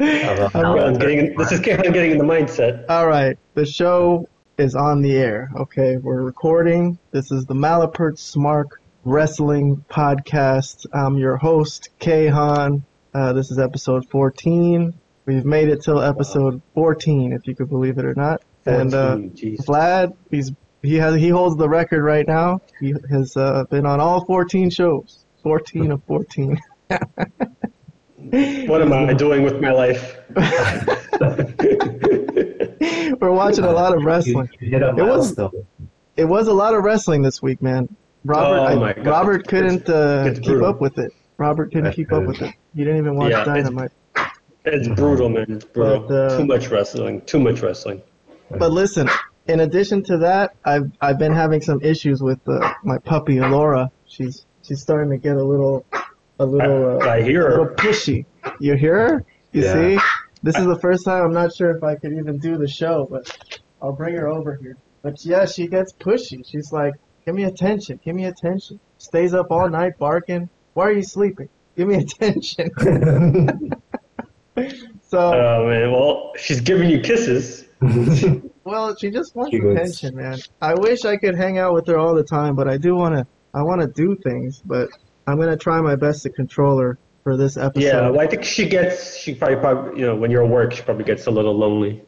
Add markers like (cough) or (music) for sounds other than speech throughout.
I'm, I'm getting. This is Kevin getting in the mindset. All right, the show is on the air. Okay, we're recording. This is the Malapert Smark Wrestling Podcast. I'm your host, Kahan. Uh, this is episode 14. We've made it till episode 14, if you could believe it or not. And uh, 14. Vlad, he's he has he holds the record right now. He has uh, been on all 14 shows. 14 of 14. (laughs) What am I (laughs) doing with my life? (laughs) We're watching a lot of wrestling. You, you hit a It was- milestone. It was a lot of wrestling this week, man. Robert, Oh I- Robert couldn't uh, It's keep brutal. up with it. Robert couldn't keep up with it. He didn't even watch Yeah, it's- Dynamite. It's brutal, man. It's brutal. But, uh, Too much wrestling. Too much wrestling. But listen, in addition to that, I've I've been having some issues with uh, my puppy Alora. She's she's starting to get a little a little uh, I a hear little pushy. You hear her? You Yeah. see? This is the first time I'm not sure if I could even do the show, but I'll bring her over here. But yeah, she gets pushy. She's like, "Give me attention. Give me attention." Stays up all night barking. Why are you sleeping? Give me (laughs) attention. (laughs) So, Oh man. Well, she's giving you kisses. (laughs) well, she just wants She goes- attention, man. I wish I could hang out with her all the time, but I do want to. I want to do things, but I'm gonna try my best to control her for this episode. Yeah. Well, I think she gets. She probably, probably, you know, when you're at work, she probably gets a little lonely.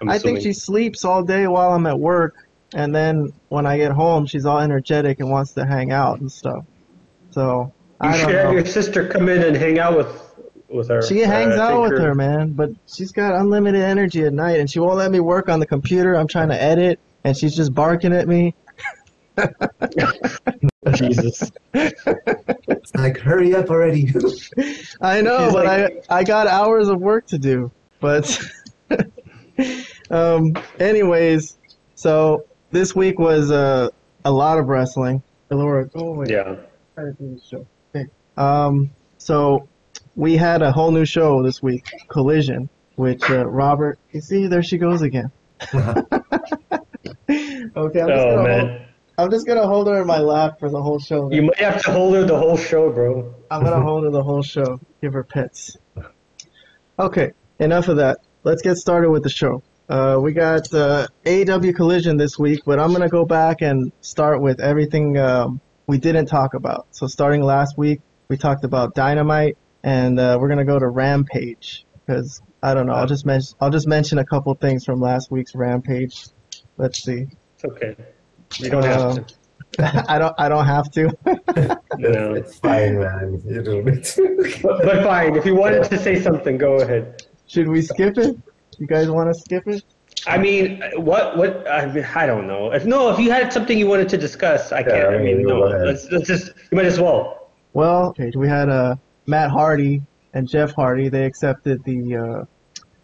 I'm I think she sleeps all day while I'm at work, and then when I get home, she's all energetic and wants to hang out and stuff. So You I should don't have know. your sister come in and hang out with with her. She hangs Uh, out with her, man, but she's got unlimited energy at night, and she won't let me work on the computer. I'm trying to edit, and she's just barking at me. (laughs) Jesus. it's like, hurry up already. (laughs) I know, She's but like- I I got hours of work to do. But (laughs) um, anyways, so this week was uh, a lot of wrestling. Laura, go away. Yeah. Try to do the show. Okay. Um, so we had a whole new show this week, Collision, which uh, Robert. You see, there she goes again. okay, I'm just, Oh gonna hold, man. I'm just gonna hold her in my lap for the whole show. You might have to hold her the whole show, bro. I'm gonna (laughs) hold her the whole show. Give her pets. Okay, enough of that. Let's get started with the show. Uh, we got uh, AEW Collision this week, but I'm gonna go back and start with everything um, we didn't talk about. So starting last week, we talked about Dynamite, and uh, we're gonna go to Rampage because I don't know. I'll just mention I'll just mention a couple things from last week's Rampage. Let's see. It's okay. You don't have Um, to. (laughs) I don't I don't have to. (laughs) No. it's fine, man. You don't it. But, but fine. If you wanted to say something, go ahead. Should we skip it? You guys want to skip it? I mean, what? What? I, mean, I don't know. If no, if you had something you wanted to discuss, I can't. Yeah, I mean, go no. ahead. Let's, let's just. You might as well. Well, okay, we had uh, Matt Hardy and Jeff Hardy. They accepted the uh,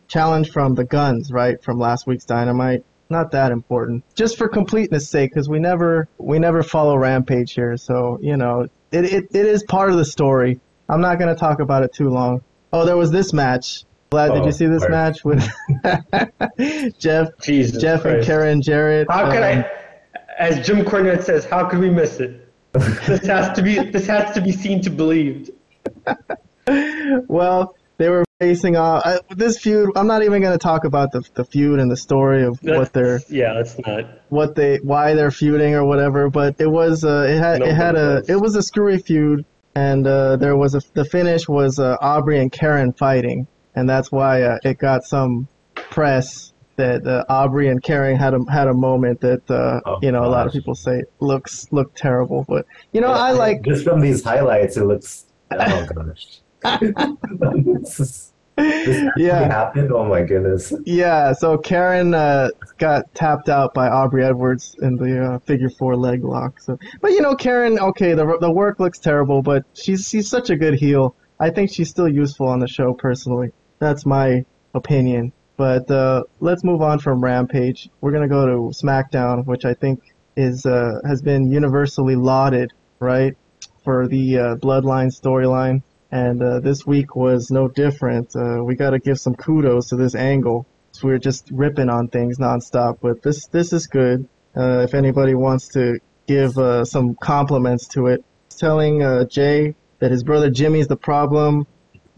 challenge from the Gunns, right, from last week's Dynamite. Not that important, just for completeness' sake, because we never we never follow Rampage here, so you know it, it it is part of the story. I'm not gonna talk about it too long. Oh, there was this match. Vlad, did Oh, you see this sorry. match with (laughs) Jeff Jesus. Jeff and Karen Jarrett? How could um, I? As Jim Cornette says, how could we miss it? (laughs) this has to be. This has to be seen to believed. (laughs) well, they were facing off. Uh, this feud. I'm not even going to talk about the the feud and the story of what they're Yeah, that's not. what they why they're feuding or whatever. But it was uh, it had it had a it was a screwy feud, and uh, there was a the finish was uh, Aubrey and Karen fighting, and that's why uh, it got some press that uh, Aubrey and Karen had a had a moment that uh, Oh, you know a lot of people say looks look terrible, but you know I like Just from these highlights, it looks. Oh gosh. This is, this Yeah. happened. Oh my goodness. Yeah, so Karen uh, got tapped out by Aubrey Edwards in the uh, figure four leg lock. So, but you know, Karen, okay, the the work looks terrible, but she's she's such a good heel. I think she's still useful on the show personally. That's my opinion. But uh, let's move on from Rampage. We're gonna go to SmackDown, which I think is uh, has been universally lauded, right, for the uh, Bloodline storyline. And uh, this week was no different. Uh, we got to give some kudos to this angle. So We're just ripping on things nonstop, but this this is good. Uh, if anybody wants to give uh, some compliments to it, telling uh, Jey that his brother Jimmy's the problem.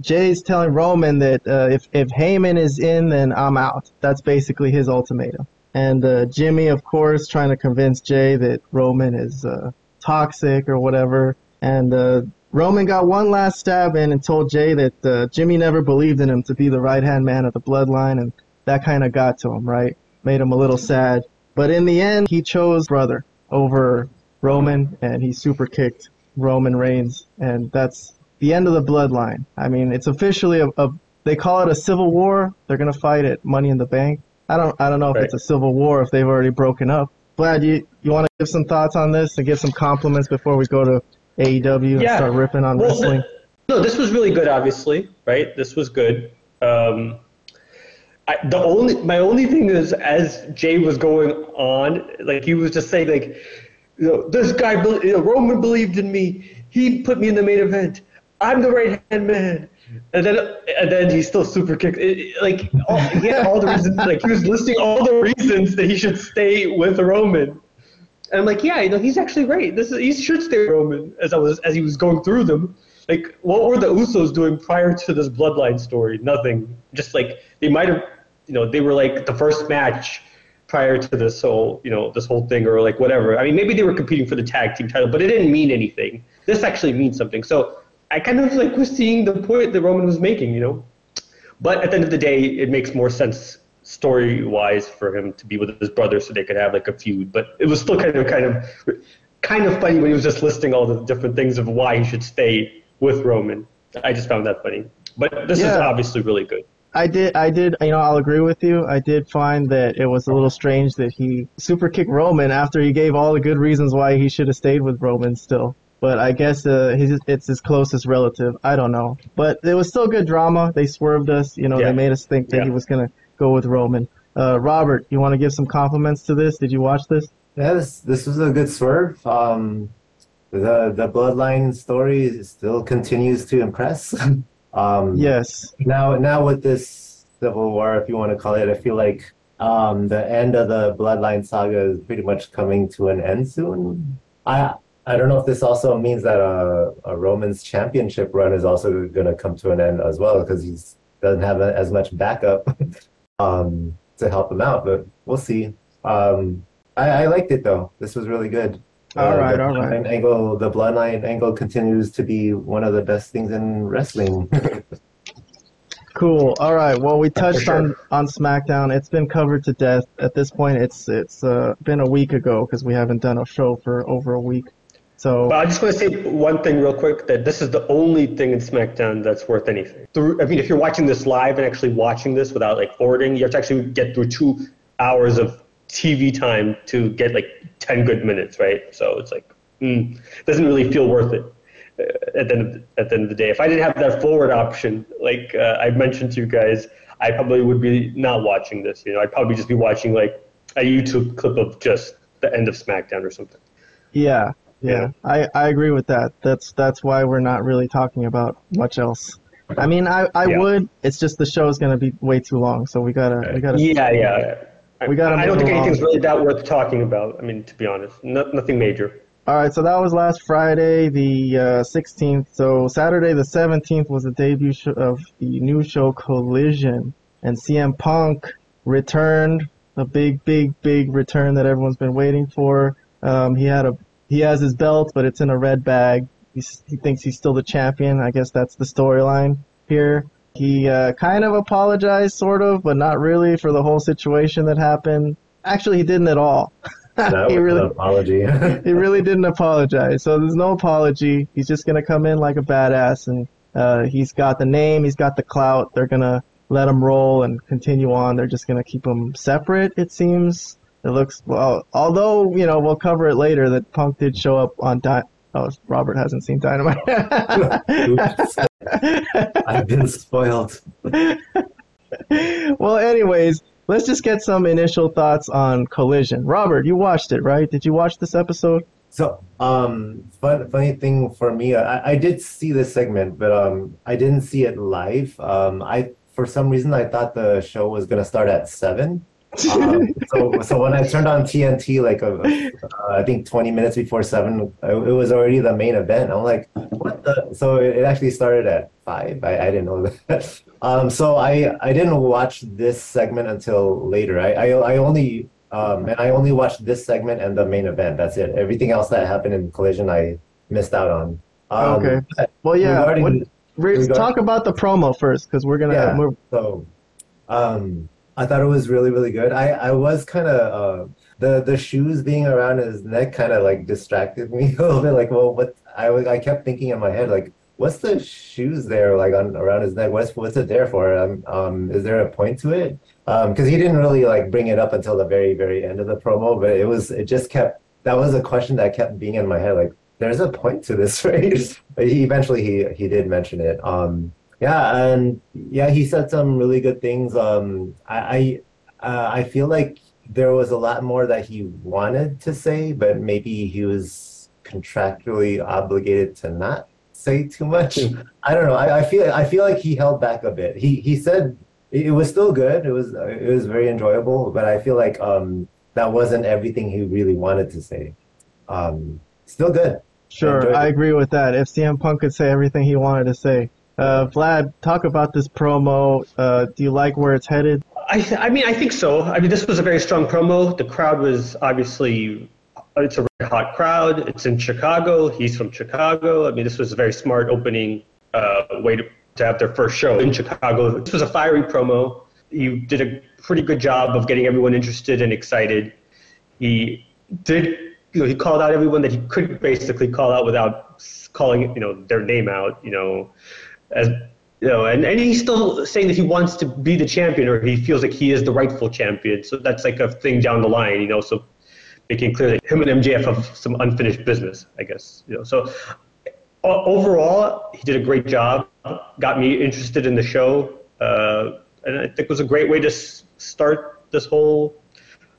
Jey's telling Roman that uh, if if Heyman is in, then I'm out. That's basically his ultimatum. And uh, Jimmy, of course, trying to convince Jey that Roman is uh, toxic or whatever. And uh, Roman got one last stab in and told Jey that uh, Jimmy never believed in him to be the right hand man of the bloodline, and that kind of got to him, right? Made him a little sad. But in the end, he chose brother over Roman, and he super kicked Roman Reigns, and that's the end of the bloodline. I mean, it's officially a, a they call it a civil war. They're gonna fight it. Money in the Bank. I don't I don't know if Right. it's a civil war if they've already broken up. Vlad, you you want to give some thoughts on this and give some compliments before we go to AEW and Yeah. start ripping on Well, wrestling? No, this was really good. Obviously, right? This was good. Um, I, the only my only thing is, as Jey was going on, like he was just saying, like, you know, this guy, you know, Roman believed in me. He put me in the main event. I'm the right hand man. And then, and then he still super kicked. It- like all, he had all the reasons. Like he was listing all the reasons that he should stay with Roman. And I'm like, yeah, you know, he's actually right. This is he should stay Roman. As I was as he was going through them, like, what were the Usos doing prior to this Bloodline story? Nothing. Just like they might have, you know, they were like the first match prior to this whole, you know, this whole thing or like whatever. I mean, maybe they were competing for the tag team title, but it didn't mean anything. This actually means something. So I kind of like was seeing the point that Roman was making, you know. But at the end of the day, it makes more sense story wise for him to be with his brother so they could have like a feud. But it was still kind of kind of kind of funny when he was just listing all the different things of why he should stay with Roman. I just found that funny. But this is obviously really good. I did, I did, you know, I'll agree with you. I did find that it was a little strange that he super kicked Roman after he gave all the good reasons why he should have stayed with Roman still. But I guess uh, his, it's his closest relative. I don't know. But it was still good drama. They swerved us. You know, Yeah. they made us think that Yeah. he was going to go with Roman. Uh, Robert, you want to give some compliments to this? Did you watch this? Yeah, this this was a good swerve. Um, the the bloodline story still continues to impress. (laughs) um, Yes. Now now with this civil war, if you want to call it, I feel like um, the end of the bloodline saga is pretty much coming to an end soon. I I don't know if this also means that uh, a Roman's championship run is also going to come to an end as well because he doesn't have as much backup (laughs) um, to help them out. But we'll see. Um, I, I liked it though. This was really good. All Uh, right, the all right. bloodline Angle, the bloodline angle continues to be one of the best things in wrestling. (laughs) Cool. All right. Well, we touched sure. on on SmackDown. It's been covered to death. At this point, it's it's uh, been a week ago because we haven't done a show for over a week. So But I just want to say one thing real quick that this is the only thing in SmackDown that's worth anything. Through, I mean, if you're watching this live and actually watching this without like forwarding, you have to actually get through two hours of TV time to get like 10 good minutes, right? So it's like, mm, doesn't really feel worth it uh, at the, end of the, at the end of the day. If I didn't have that forward option, like uh, I mentioned to you guys, I probably would be not watching this. You know, I'd probably just be watching like a YouTube clip of just the end of SmackDown or something. yeah, yeah, I, I agree with that. That's that's why we're not really talking about much else. I mean, I, I Yeah. would. It's just the show is gonna be way too long, so we gotta we gotta. Yeah, yeah. We gotta I, I don't think anything's really that worth talking about. I mean, to be honest, no, nothing major. All right, so that was last Friday, the uh, 16th. So Saturday, the 17th, was the debut sh- of the new show Collision, and CM Punk returned. A big, big, big return that everyone's been waiting for. Um, he had a he has his belt, but it's in a red bag. He's, he thinks he's still the champion. I guess that's the storyline here. He uh, kind of apologized, sort of, but not really for the whole situation that happened. Actually, he didn't at all. (laughs) That he was really an apology. (laughs) he really didn't apologize. So there's no apology. He's just gonna come in like a badass, and uh, he's got the name, he's got the clout. They're gonna let him roll and continue on. They're just gonna keep him separate. It seems. It looks well. Although you know we'll cover it later that Punk did show up on Di- Oh, Robert hasn't seen Dynamite. (laughs) I've been spoiled. well, anyways, let's just get some initial thoughts on Collision. Robert, you watched it, right? Did you watch this episode? So, um, fun, funny thing for me, I, I did see this segment, but um, I didn't see it live. Um, I for some reason I thought the show was gonna start at seven. Um, so, so when I turned on TNT, like uh, uh, I think 20 minutes before seven, uh, it was already the main event. I'm like, what the, so it actually started at five. I, I didn't know that. (laughs) um, so I I didn't watch this segment until later. I I, I only um, and I only watched this segment and the main event. That's it. Everything else that happened in Collision, I missed out on. Um, Okay. Well, yeah. regarding- What, Re- regarding- talk about the promo first, because we're gonna Yeah. move. So, um, I thought it was really, really good. I, I was kind of uh, the the shoes being around his neck kind of like distracted me (laughs) a little bit. Like, well, what I I kept thinking in my head like, what's the shoes there like on around his neck? What's what's it there for? Um, um, is there a point to it? Um, because he didn't really like bring it up until the very, very end of the promo, but it was it just kept that was a question that kept being in my head. Like, there's a point to this, (laughs) right? but he eventually he he did mention it. Um, yeah, and yeah, he said some really good things. Um, I I, uh, I feel like there was a lot more that he wanted to say, but maybe he was contractually obligated to not say too much. (laughs) I don't know. I, I feel I feel like he held back a bit. He he said it was still good. It was it was very enjoyable, but I feel like um that wasn't everything he really wanted to say. Um, still good. Sure, enjoyed I agree with that. If CM Punk could say everything he wanted to say, uh, Vlad, talk about this promo. Uh, do you like where it's headed? I, I mean, I think so. I mean, this was a very strong promo. The crowd was obviously, it's a very hot crowd. It's in Chicago. He's from Chicago. I mean, this was a very smart opening uh, way to, to have their first show in Chicago. This was a fiery promo. You did a pretty good job of getting everyone interested and excited. He did, you know, he called out everyone that he could basically call out without calling, you know, their name out, you know, as you know, and, and he's still saying that he wants to be the champion or he feels like he is the rightful champion. So that's like a thing down the line, you know, so making clear that him and MJF have some unfinished business, I guess. You know, so o- overall, he did a great job, got me interested in the show, uh, and I think it was a great way to s- start this whole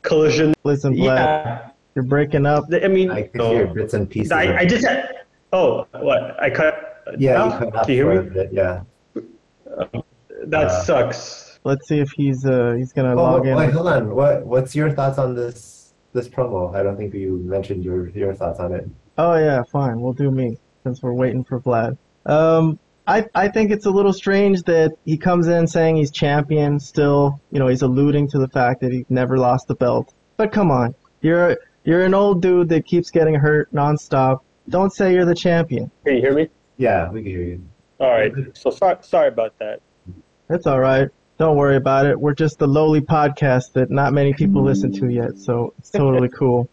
collision. Listen, Vlad, Yeah, you're breaking up. I mean, I could no. hear bits and pieces. I, I just had, oh, what? I cut. Yeah, now? you cut out Can you hear me? bit. Yeah. That Uh, sucks. Let's see if he's uh he's gonna Oh, log wait, in. hold on. What what's your thoughts on this this promo? I don't think you mentioned your your thoughts on it. Oh yeah, fine. We'll do me since we're waiting for Vlad. Um, I I think it's a little strange that he comes in saying he's champion. Still, you know, he's alluding to the fact that he never lost the belt. But come on, you're you're an old dude that keeps getting hurt nonstop. Don't say you're the champion. Can you hear me? Yeah, we can hear you. All right. So sorry, sorry about that. It's all right. Don't worry about it. We're just the lowly podcast that not many people listen to yet, so it's totally (laughs) cool.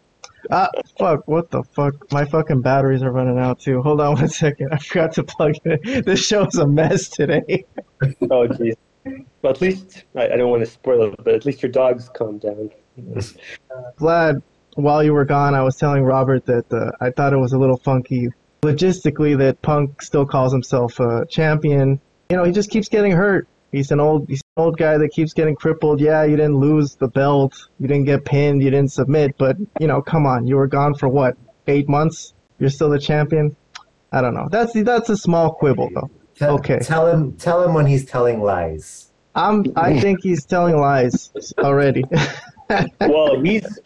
Ah, fuck, what the fuck? My fucking batteries are running out too. Hold on one second. (laughs) I forgot to plug it in. This show's a mess today. (laughs) Oh, jeez. Well, at least I, I don't want to spoil it, but at least your dog's calmed down. Vlad, while you were gone, I was telling Robert that uh, I thought it was a little funky logistically that Punk still calls himself a champion. You know, he just keeps getting hurt. He's an old he's an old guy that keeps getting crippled. Yeah, you didn't lose the belt, you didn't get pinned, you didn't submit, but you know, come on, you were gone for what? Eight months? You're still the champion? I don't know. That's that's a small quibble though. Tell, Okay. Tell him tell him when he's telling lies. I'm I think he's telling lies already. (laughs) well, he's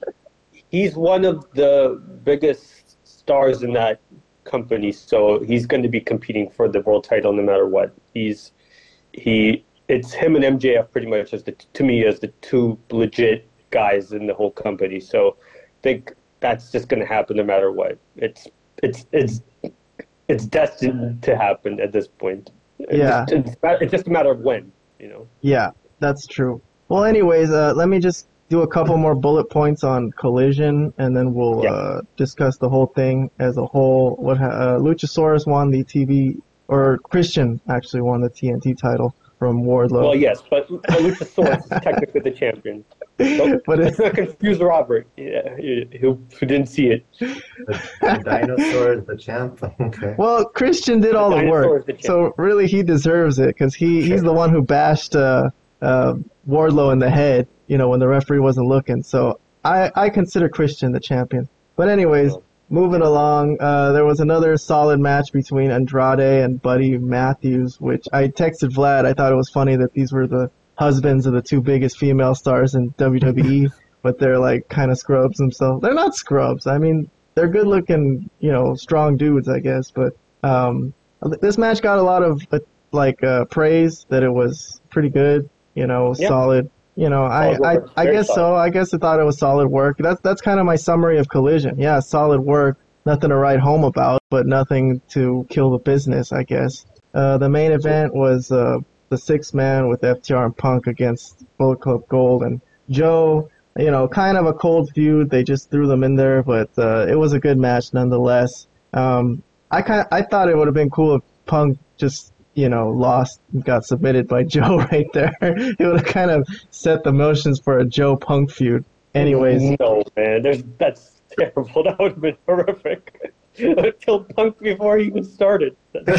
he's one of the biggest stars in that company, so he's going to be competing for the world title no matter what. He's he it's him and MJF pretty much as the to me as the two legit guys in the whole company. So I think that's just going to happen no matter what. It's it's it's it's destined to happen at this point. It's Yeah. just- it's, it's just a matter of when, you know. Yeah, that's true. Well, anyways, uh, let me just do a couple more bullet points on Collision, and then we'll Yeah. uh, discuss the whole thing as a whole. What ha- uh, Luchasaurus won the TV, or Christian actually won the TNT title from Wardlow. Well, yes, but, but Luchasaurus is (laughs) technically the champion. Don't, (laughs) but let's not confuse Robert, yeah, who, who didn't see it. The, the dinosaur is the champ. (laughs) Okay. well, Christian did all the work, is the so really he deserves it because he, he's the one who bashed uh, uh, Wardlow in the head. You know when the referee wasn't looking. So I I consider Christian the champion. But anyways, moving along, uh, there was another solid match between Andrade and Buddy Matthews, which I texted Vlad. I thought it was funny that these were the husbands of the two biggest female stars in WWE, (laughs) but they're like kind of scrubs themselves. They're not scrubs. I mean, they're good looking, you know, strong dudes, I guess. But um, This match got a lot of uh, like uh, praise that it was pretty good. You know, Yeah. solid. You know, I, Solid I, work. I guess so. I guess I thought it was solid work. That's that's kind of my summary of Collision. Yeah, solid work. Nothing to write home about, but nothing to kill the business. I guess. Uh, the main event was uh, the six man with FTR and Punk against Bullet Club Gold and Joe. You know, kind of a cold feud. They just threw them in there, but uh, it was a good match nonetheless. Um, I kind I thought it would have been cool if Punk just you know lost and got submitted by (laughs) Joe right there. (laughs) it would have kind of set the motions for a Joe Punk feud. Anyways, No, man, there's that's terrible. (laughs) That would have been horrific. Killed Punk before he even started. the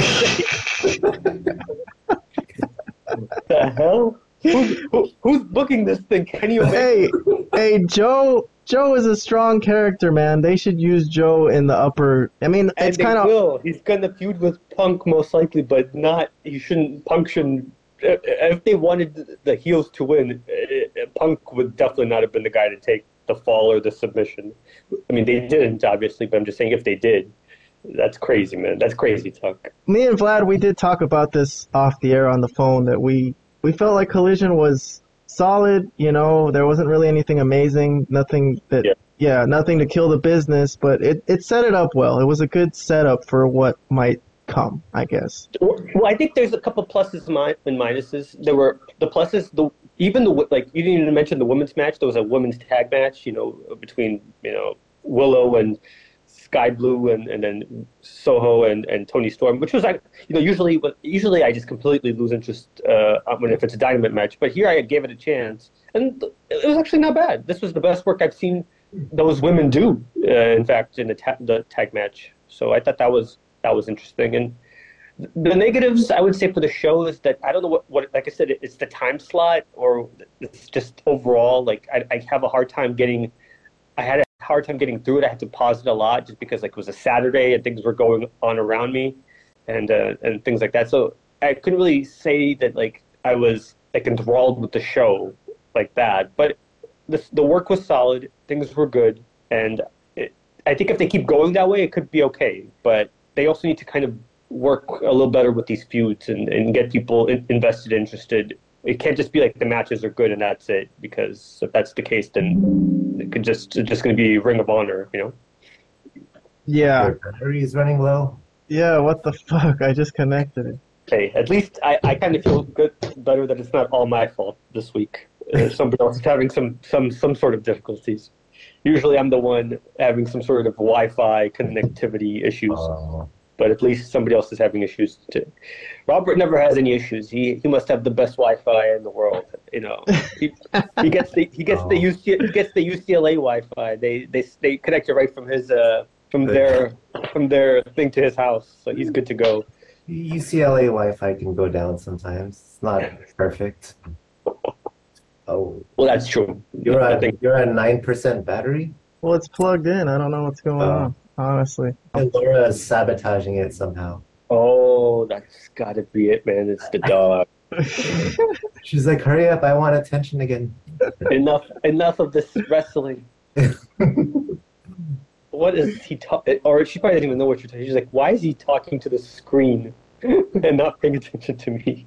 hell? Who's, who, who's booking this thing? Can you hey, hey, Joe. Joe is a strong character, man. They should use Joe in the upper. I mean, And it's kind of will. He's gonna feud with Punk most likely, but not. He shouldn't. Punk shouldn't. If they wanted the heels to win, Punk would definitely not have been the guy to take the fall or the submission. I mean, they didn't obviously, but I'm just saying if they did, that's crazy, man. That's crazy talk. me and Vlad, we did talk about this off the air on the phone that we we felt like Collision was solid. You know, there wasn't really anything amazing, nothing that Yeah. yeah, nothing to kill the business, but it it set it up well. It was a good setup for what might come, I guess. Well, I think there's a couple pluses and and minuses. There were the pluses, the even the like you didn't even mention the women's match. There was a women's tag match, you know, between you know Willow and Skye Blue and, and then Soho and, and Toni Storm, which was like you know usually usually I just completely lose interest uh, when if it's a dynamite match, but here I gave it a chance and it was actually not bad. This was the best work I've seen those women do. Uh, in fact, in the ta- the tag match, so I thought that was that was interesting and. The negatives I would say for the show is that I don't know what, what like I said, it's the time slot or it's just overall like I, I have a hard time getting. I had hard time getting through it. I had to pause it a lot just because like it was a Saturday and things were going on around me, and uh, and things like that. So I couldn't really say that like I was like enthralled with the show like that. But the the work was solid. Things were good, and it, I think if they keep going that way, it could be okay. But they also need to kind of work a little better with these feuds and, and get people in, invested, interested. It can't just be like the matches are good and that's it. Because if that's the case, then it could just it's just going to be Ring of Honor, you know. Yeah, Your battery is running low. yeah. What the fuck? I just connected it. Hey, at least I, I kind of feel good, better that it's not all my fault this week. Uh, (laughs) somebody else is having some, some, some sort of difficulties. Usually I'm the one having some sort of Wi-Fi connectivity issues. Oh. But at least somebody else is having issues too. Robert never has any issues. He he must have the best Wi-Fi in the world. You know, he, he gets the he gets the Oh. UC, he gets the UCLA Wi-Fi. They they they connect it right from his uh from their from their thing to his house, so he's good to go. UCLA Wi-Fi can go down sometimes. It's not perfect. Oh, Well, that's true. you're at you're at nine percent battery. Well, it's plugged in. I don't know what's going Oh. on. Honestly. And Laura is sabotaging it somehow. Oh, that's got to be it, man. It's the dog. (laughs) She's like, "Hurry up! I want attention again." (laughs) enough enough of this wrestling. (laughs) What is he talking? Or she probably doesn't even know what you're talking. She's like, why is he talking to the screen and not paying attention to me?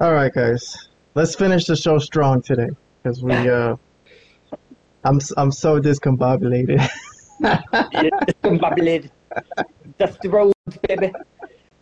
All right, guys. Let's finish the show strong today because we. Uh, I'm s- I'm so discombobulated. (laughs) Discombobulated. Dusty Rhodes, baby.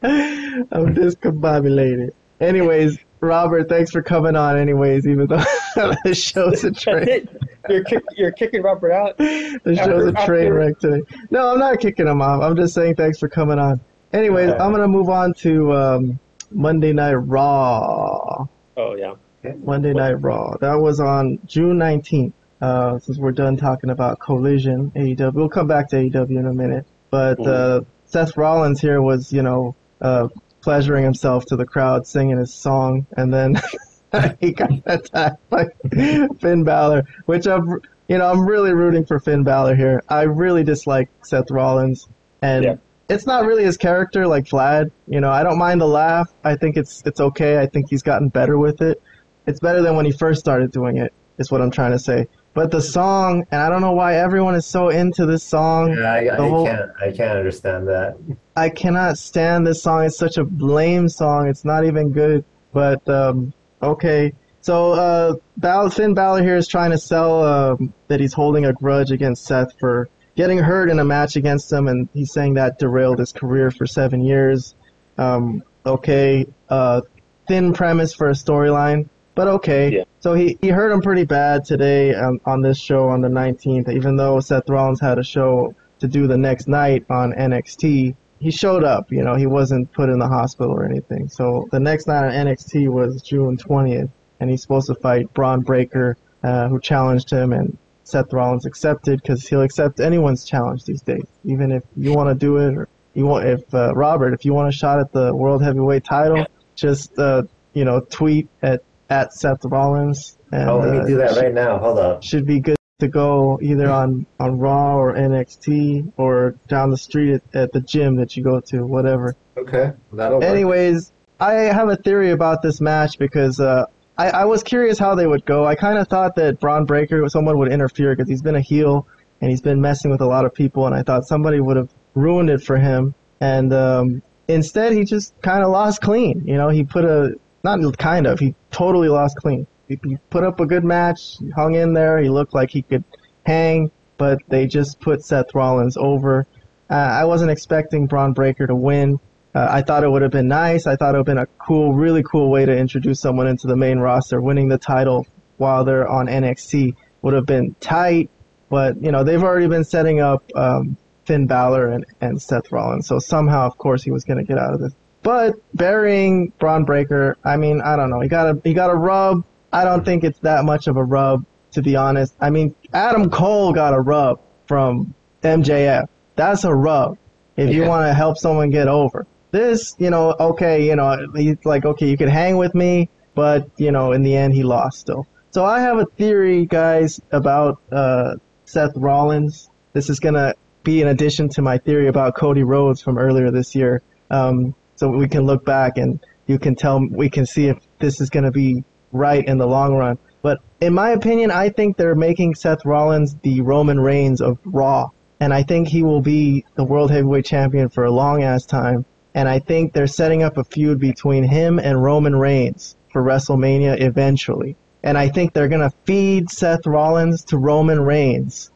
I'm discombobulated. Anyways, Robert, thanks for coming on. Anyways, even though (laughs) the show's a train. You're, kick, you're kicking Robert out. (laughs) the show's a train wreck today. No, I'm not kicking him off. I'm just saying thanks for coming on. Anyways, I'm gonna move on to um, Monday Night Raw. Oh yeah. Monday Night Raw. That was on June 19th. Uh, since we're done talking about Collision, AEW, we'll come back to AEW in a minute. But uh, Seth Rollins here was, you know, uh, pleasuring himself to the crowd, singing his song, and then (laughs) he got attacked by (laughs) Finn Balor, which I'm, you know, I'm really rooting for Finn Balor here. I really dislike Seth Rollins, and Yeah. it's not really his character like Vlad. You know, I don't mind the laugh. I think it's it's okay. I think he's gotten better with it. It's better than when he first started doing it. Is what I'm trying to say. But the song, and I don't know why everyone is so into this song. Yeah, I, I whole- can't. I can't understand that. I cannot stand this song. It's such a lame song. It's not even good. But um, okay. So uh, Bal- Finn Balor here is trying to sell um, that he's holding a grudge against Seth for getting hurt in a match against him, and he's saying that derailed his career for seven years. Um, okay. Uh, thin premise for a storyline, but okay. Yeah. So he, he hurt him pretty bad today um, on this show on the 19th, even though Seth Rollins had a show to do the next night on NXT he showed up. You know, he wasn't put in the hospital or anything. So the next night on NXT was June 20th, and he's supposed to fight Bron Breakker, uh, who challenged him, and Seth Rollins accepted because he'll accept anyone's challenge these days, even if you want to do it or you want. If uh, Robert, if you want a shot at the world heavyweight title, just uh, you know tweet at at Seth Rollins. And, Oh, let me uh, do that right now. Hold up. should be good to go either on, on Raw or NXT or down the street at, at the gym that you go to, whatever. Okay, that'll work. Anyways, I have a theory about this match because uh, I, I was curious how they would go. I kind of thought that Bron Breakker, someone would interfere because he's been a heel and he's been messing with a lot of people, and I thought somebody would have ruined it for him. And um, instead, he just kind of lost clean. You know, he put a not kind of, he totally lost clean. He, he put up a good match, hung in there. He looked like he could hang, but they just put Seth Rollins over. Uh, I wasn't expecting Bron Breakker to win. Uh, I thought it would have been nice. I thought it would have been a cool, really cool way to introduce someone into the main roster. Winning the title while they're on NXT would have been tight, but you know they've already been setting up um, Finn Balor and, and Seth Rollins, so somehow, of course, he was going to get out of this. But burying Bron Breakker, I mean, I don't know. He got a he got a rub. I don't think it's that much of a rub, to be honest. I mean, Adam Cole got a rub from MJF. That's a rub. If you want to help someone get over. This, you know, okay, you know, he's like, okay, you could hang with me, but you know, in the end, he lost still. So I have a theory, guys, about uh, Seth Rollins. This is gonna be in addition to my theory about Cody Rhodes from earlier this year. Um, so we can look back and you can tell, we can see if this is gonna be right in the long run. But in my opinion, I think they're making Seth Rollins the Roman Reigns of Raw. And I think he will be the World Heavyweight Champion for a long ass time. And I think they're setting up a feud between him and Roman Reigns for WrestleMania eventually. And I think they're going to feed Seth Rollins to Roman Reigns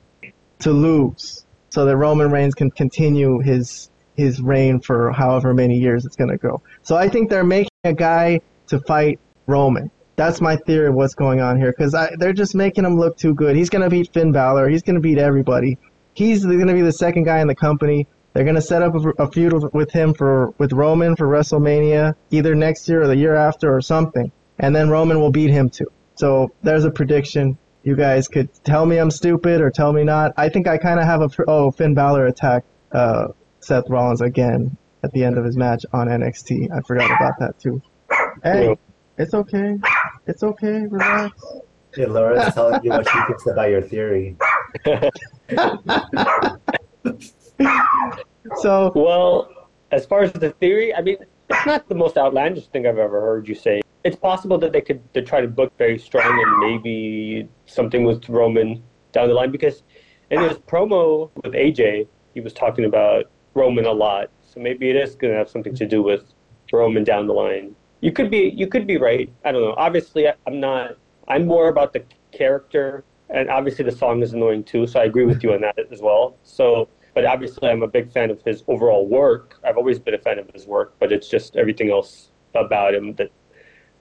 to lose so that Roman Reigns can continue his his reign for however many years it's going to go. So I think they're making a guy to fight Roman. That's my theory of what's going on here because they're just making him look too good. He's going to beat Finn Balor. He's going to beat everybody. He's going to be the second guy in the company. They're going to set up a, a feud with him for with Roman for WrestleMania either next year or the year after or something, and then Roman will beat him too. So there's a prediction. You guys could tell me I'm stupid or tell me not. I think I kind of have a oh Finn Balor attack uh, Seth Rollins again at the end of his match on NXT. I forgot about that too. Hey, Yeah. it's okay. It's okay. Relax. Yeah, Laura's telling you what she thinks about your theory. (laughs) So Well, as far as the theory, I mean, it's not the most outlandish thing I've ever heard you say. It's possible that they could they try to book very strong and maybe something with Roman down the line because in his promo with AJ, he was talking about Roman a lot. So maybe it is going to have something to do with Roman down the line. You could be you could be right. I don't know. Obviously, I- I'm not. I'm more about the character, and obviously the song is annoying too. So I agree with you on that as well. So but obviously I'm a big fan of his overall work. I've always been a fan of his work, but it's just everything else about him that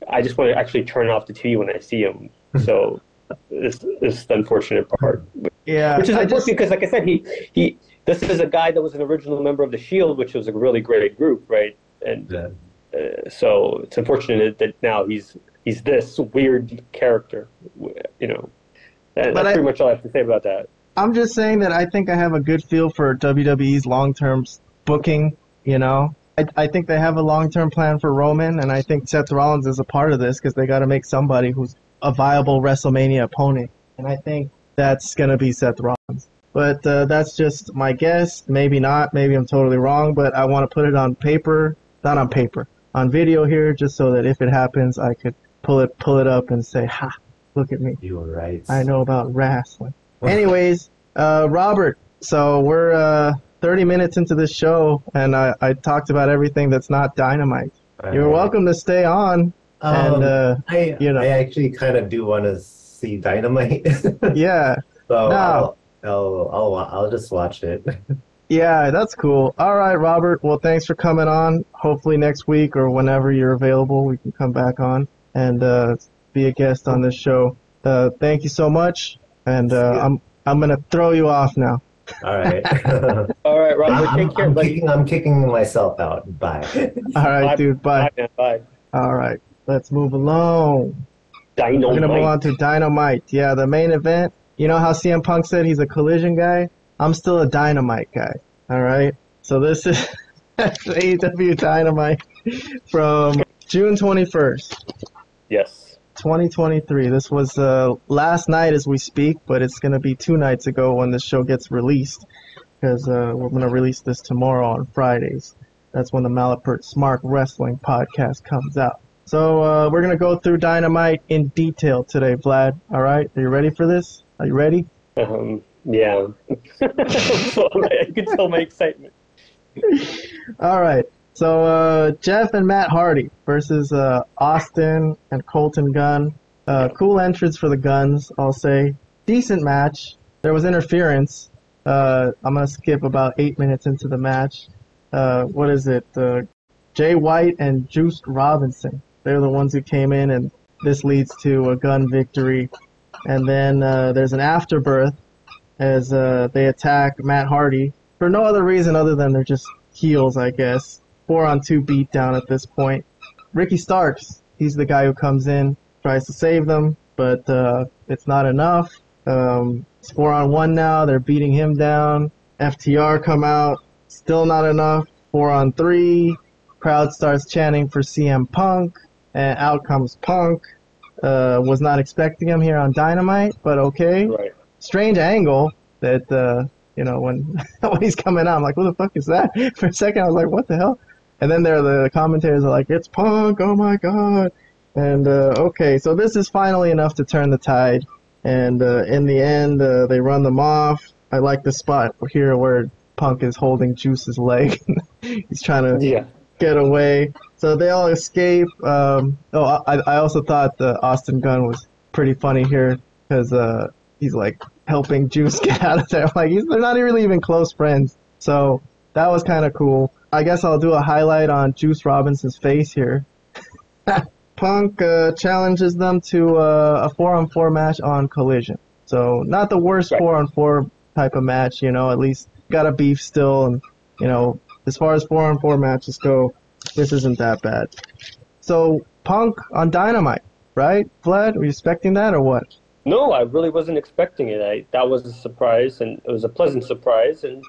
I just want to actually turn off the TV when I see him. Hmm. So this, this is the unfortunate part, yeah, which is I unfortunate just because, like I said, he he this is a guy that was an original member of the Shield, which was a really great group, right? And Yeah. uh, so it's unfortunate that now he's he's this weird character, you know. And But that's I- pretty much all I have to say about that. I'm just saying that I think I have a good feel for WWE's long-term booking. You know, I, I think they have a long-term plan for Roman, and I think Seth Rollins is a part of this because they got to make somebody who's a viable WrestleMania opponent, and I think that's gonna be Seth Rollins. But uh, that's just my guess. Maybe not. Maybe I'm totally wrong. But I want to put it on paper, not on paper, on video here, just so that if it happens, I could pull it pull it up and say, "Ha, Look at me. You were right. I know about wrestling. (laughs) Anyways, uh, Robert. So we're uh, 30 minutes into this show, and I, I talked about everything that's not dynamite. You're welcome to stay on. Um, and uh, I, you know. I actually kind of do want to see Dynamite. (laughs) yeah, so No. I'll, I'll, I'll, I'll just watch it. (laughs) yeah, that's cool. All right, Robert. Well, thanks for coming on. Hopefully next week or whenever you're available, we can come back on and uh, be a guest on this show. Uh, thank you so much, and uh, I'm I'm gonna throw you off now. All right. (laughs) All right, Robert, I'm, take care, I'm buddy. kicking, I'm kicking myself out. Bye. All right, Bye. dude. Bye. Bye, man. Bye. All right, let's move along. We're gonna move on to Dynamite. Yeah, the main event. You know how CM Punk said he's a collision guy? I'm still a Dynamite guy. All right. So this is (laughs) AEW Dynamite from June 21st, Yes. 2023. This was uh, last night as we speak, but it's gonna be two nights ago when the show gets released, because uh, we're gonna release this tomorrow on Fridays. That's when the Malapert Smark Wrestling podcast comes out. So uh, we're gonna go through Dynamite in detail today, Vlad. All right, are you ready for this? Are you ready? Um, yeah. (laughs) I can tell my excitement. All right. So uh, Jeff and Matt Hardy versus uh, Austin and Colton Gunn. Uh, cool entrance for the Gunns, I'll say. Decent match. There was interference. Uh, I'm gonna skip about eight minutes into the match. Uh, what is it? Uh, Jay White and Juice Robinson. They're the ones who came in, and this leads to a Gunn victory. And then uh, there's an afterbirth as uh, they attack Matt Hardy for no other reason other than they're just heels, I guess. Four on two beatdown at this point. Ricky Starks, he's the guy who comes in, tries to save them, but uh, it's not enough. Um, it's four on one now. They're beating him down. FTR come out, still not enough. Four on three. Crowd starts chanting for CM Punk, and out comes Punk. Uh, was not expecting him here on Dynamite, but okay Right. strange angle that uh, you know when (laughs) when he's coming out. I'm like, who the fuck is that? (laughs) For a second, I was like, what the hell? And then there, the commentators are like, it's Punk. Oh my god. And uh, okay, so this is finally enough to turn the tide. And uh, in the end, uh, they run them off. I like the spot here where Punk is holding Juice's leg. (laughs) he's trying to Yeah. get away. So they all escape. Um, oh, I, I also thought the Austin Gunn was pretty funny here because uh, he's like helping Juice (laughs) get out of there. Like he's, they're not really even close friends. So that was kind of cool. I guess I'll do a highlight on Juice Robinson's face here. (laughs) Punk uh, challenges them to uh, a four-on-four match on Collision. So not the worst Right. four-on-four type of match, you know. At least got a beef still, and you know, as far as four-on-four matches go, this isn't that bad. So Punk on Dynamite, right? Vlad, were you expecting that or what? No, I really wasn't expecting it. I, that was a surprise, and it was a pleasant surprise. And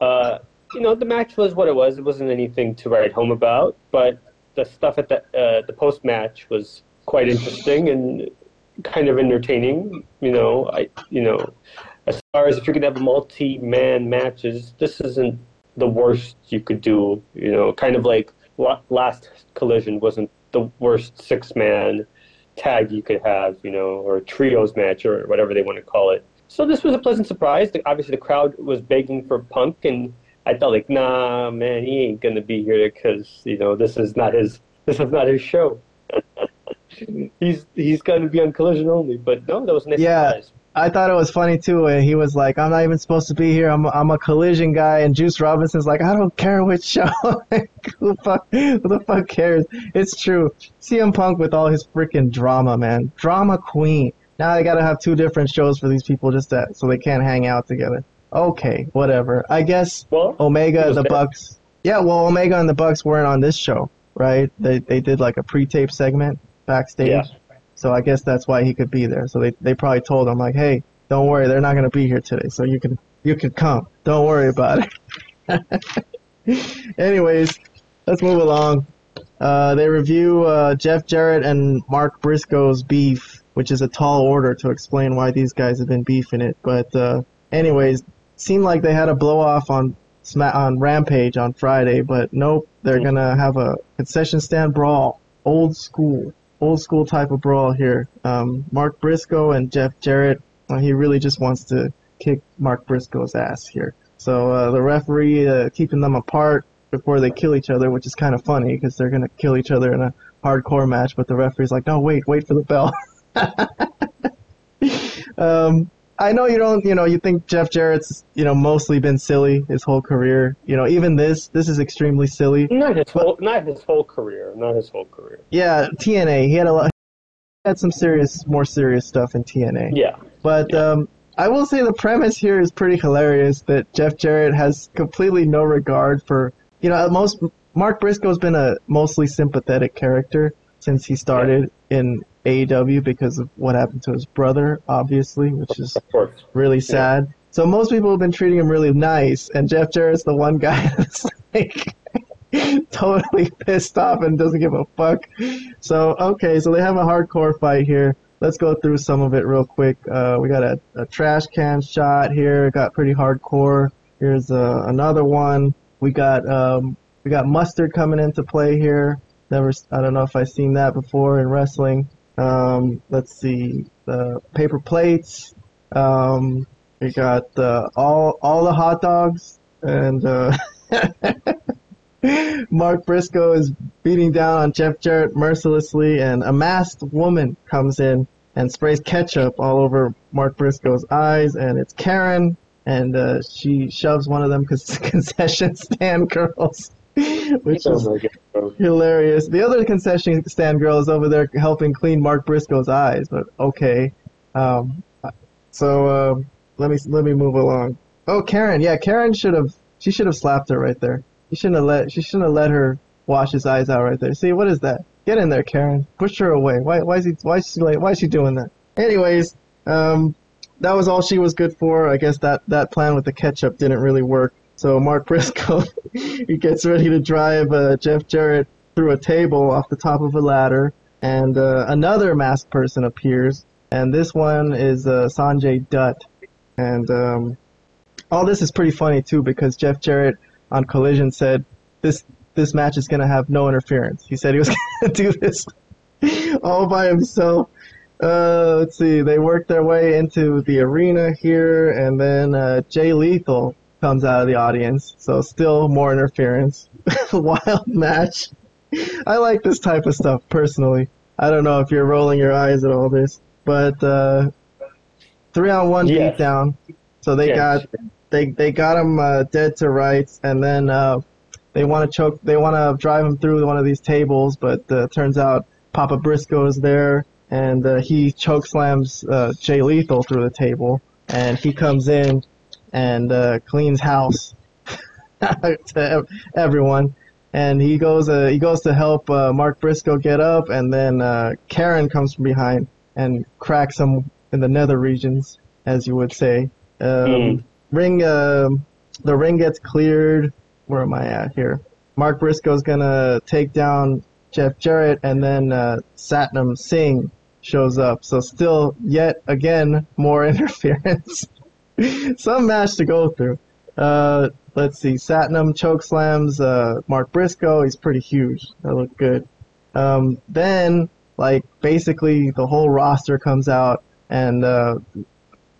uh, you know, the match was what it was. It wasn't anything to write home about, but the stuff at the uh, the post match was quite interesting and kind of entertaining. You know, I you know, as far as if you're gonna have multi man matches, this isn't the worst you could do. You know, kind of like last collision wasn't the worst six man tag you could have, you know, or a trios match or whatever they want to call it. So this was a pleasant surprise. Obviously, the crowd was begging for Punk, and I felt like, nah, man, he ain't gonna be here because you know this is not his this is not his show. (laughs) he's he's gonna be on Collision only. But no, that was a nice Yeah. surprise. I thought it was funny too when he was like, "I'm not even supposed to be here. I'm I'm a collision guy," and Juice Robinson's like, "I don't care which show. (laughs) who, the fuck, who the fuck cares?" It's true. CM Punk with all his freaking drama, man, drama queen. Now they gotta have two different shows for these people just so they can't hang out together. Okay, whatever. I guess Well, Omega and the there. Bucks. Yeah, well, Omega and the Bucks weren't on this show, right? They they did like a pre-tape segment backstage. Yeah. So I guess that's why he could be there. So they, they probably told him like, hey, don't worry, they're not gonna be here today, so you can you can come. Don't worry about it. (laughs) Anyways, let's move along. Uh, they review uh, Jeff Jarrett and Mark Briscoe's beef, which is a tall order to explain why these guys have been beefing it. But uh, anyways, seemed like they had a blow off on on Rampage on Friday, but nope, they're gonna have a concession stand brawl, old school. Old school type of brawl here. Um, Mark Briscoe and Jeff Jarrett. Uh, he really just wants to kick Mark Briscoe's ass here. So uh, the referee uh, keeping them apart before they kill each other, which is kind of funny because they're gonna kill each other in a hardcore match. But the referee's like, no, wait, wait for the bell. (laughs) um, I know you don't, you know, you think Jeff Jarrett's, you know, mostly been silly his whole career. You know, even this, this is extremely silly. Not his whole, not his whole career, not his whole career. Yeah, TNA. He had a lot. He had some serious, more serious stuff in TNA. Yeah. But Yeah. um, I will say the premise here is pretty hilarious. That Jeff Jarrett has completely no regard for, you know, most Mark Briscoe's been a mostly sympathetic character since he started in AEW because of what happened to his brother, obviously, which is really sad. So most people have been treating him really nice, and Jeff Jarrett's the one guy (laughs) that's like (laughs) totally pissed off and doesn't give a fuck. So okay, so they have a hardcore fight here. Let's go through some of it real quick. Uh, we got a, a trash can shot here. It got pretty hardcore. Here's uh, another one. We got um, we got mustard coming into play here. Never, I don't know if I've seen that before in wrestling. Um, let's see, the paper plates. Um, we got uh, all all the hot dogs, and uh, (laughs) Mark Briscoe is beating down on Jeff Jarrett mercilessly, and a masked woman comes in and sprays ketchup all over Mark Briscoe's eyes, and it's Karen, and uh, she shoves one of them con- (laughs) concession stand girls, (laughs) which is hilarious. The other concession stand girl is over there helping clean Mark Briscoe's eyes, but okay. Um, so um, let me let me move along. Oh, Karen, yeah, Karen should have she should have slapped her right there. You shouldn't have let she shouldn't have let her wash his eyes out right there. See what is that? Get in there, Karen. Push her away. Why why is he why is she like why is she doing that? Anyways, um, that was all she was good for. I guess that that plan with the ketchup didn't really work. So Mark Briscoe (laughs) he gets ready to drive uh, Jeff Jarrett through a table off the top of a ladder, and uh, another masked person appears, and this one is uh, Sanjay Dutt, and um, all this is pretty funny too because Jeff Jarrett on Collision said this this match is gonna have no interference. He said he was (laughs) gonna do this (laughs) all by himself. Uh, let's see. They work their way into the arena here, and then uh, Jay Lethal comes out of the audience. So still more interference. (laughs) Wild match. I like this type of stuff personally. I don't know if you're rolling your eyes at all this, but uh, three on one Yes. beatdown. So they Yes. got they they got him uh, dead to rights, and then uh, they want to choke. They want to drive him through one of these tables, but uh, turns out Papa Briscoe is there, and uh, he choke slams uh, Jay Lethal through the table, and he comes in and uh, cleans house (laughs) to everyone. And he goes, uh, he goes to help uh, Mark Briscoe get up, and then uh, Karen comes from behind and cracks him in the nether regions, as you would say. Um, Mm. Ring, um the ring gets cleared. Where am I at here? Mark Briscoe's gonna take down Jeff Jarrett, and then uh, Satnam Singh shows up. So still, yet again, more (laughs) interference. (laughs) Some match to go through. Uh, let's see. Satnam choke slams uh, Mark Briscoe. He's pretty huge. That looked good. Um, then, like, basically the whole roster comes out and uh,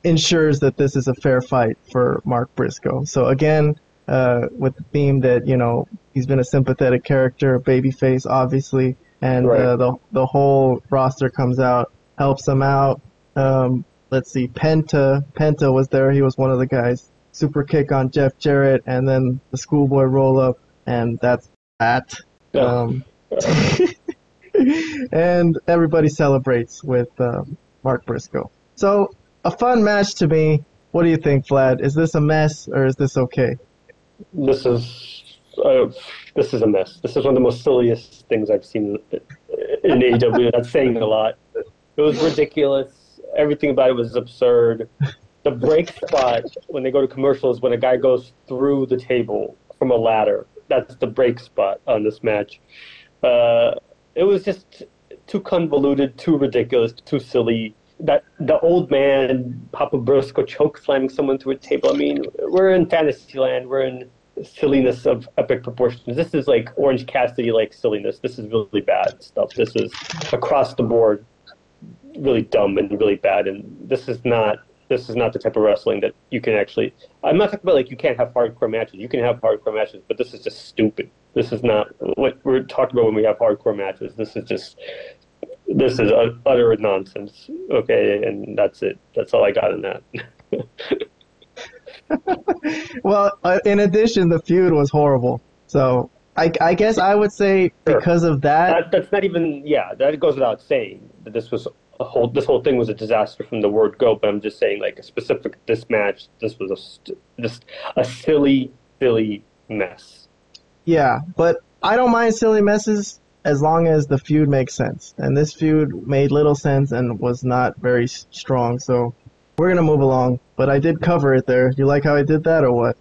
ensures that this is a fair fight for Mark Briscoe. So again, uh, with the theme that you know he's been a sympathetic character, babyface, obviously, and Right. uh, the the whole roster comes out, helps him out. Um, let's see, Penta, Penta was there. He was one of the guys. Super kick on Jeff Jarrett, and then the schoolboy roll up, and that's that. Yeah. Um, (laughs) and everybody celebrates with um, Mark Briscoe. So a fun match to me. What do you think, Vlad? Is this a mess or is this okay? This is uh, this is a mess. This is one of the most silliest things I've seen in AEW. That's saying a lot. It was ridiculous. Everything about it was absurd. The break (laughs) spot when they go to commercials when a guy goes through the table from a ladder. That's the break spot on this match. Uh, it was just too convoluted, too ridiculous, too silly. That the old man Papa Briscoe choke slamming someone through a table. I mean, we're in fantasy land. We're in silliness of epic proportions. This is like Orange Cassidy like silliness. This is really bad stuff. This is across the board really dumb and really bad. And this is not this is not the type of wrestling that you can actually. I'm not talking about like you can't have hardcore matches. You can have hardcore matches, but this is just stupid. This is not what we're talking about when we have hardcore matches. This is just this is utter nonsense. Okay, and that's it. That's all I got in that. (laughs) well, uh, in addition, the feud was horrible. So I, I guess I would say because sure. of that, that, That's not even. Yeah, that goes without saying that this was whole. This whole thing was a disaster from the word go. But I'm just saying, like a specific this match. This was a just a silly, silly mess. Yeah, but I don't mind silly messes as long as the feud makes sense. And this feud made little sense and was not very strong. So we're gonna move along. But I did cover it there. You like how I did that, or what?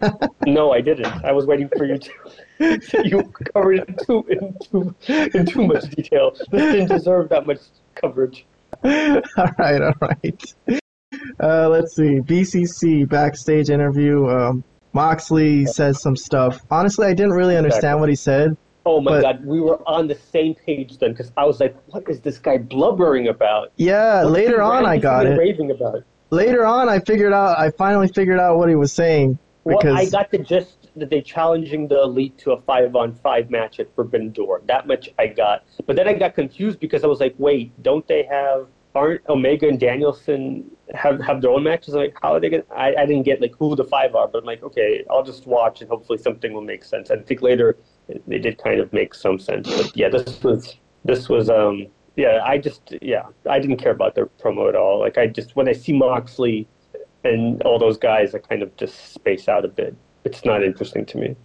(laughs) no, I didn't. I was waiting for you to. (laughs) you covered it in too, in too in too much detail. This didn't deserve that much coverage. (laughs) all right, all right. Uh, let's see. BCC backstage interview. Um, Moxley says some stuff. Honestly, I didn't really understand what he said. Oh my but, god, we were on the same page then because I was like, "What is this guy blubbering about?" Yeah, What's later on I got it. Raving about. Later on, I figured out. I finally figured out what he was saying. Because... Well, I got the gist they challenging the elite to a five-on-five match at Forbidden Door. That much I got, but then I got confused because I was like, "Wait, don't they have?" Aren't Omega and Danielson have have their own matches? I'm like, how are they gonna? I, I didn't get like who the five are, but I'm like, okay, I'll just watch and hopefully something will make sense. I think later they did kind of make some sense. But yeah, this was this was um yeah, I just yeah, I didn't care about their promo at all. Like I just when I see Moxley and all those guys, I kind of just space out a bit. It's not interesting to me.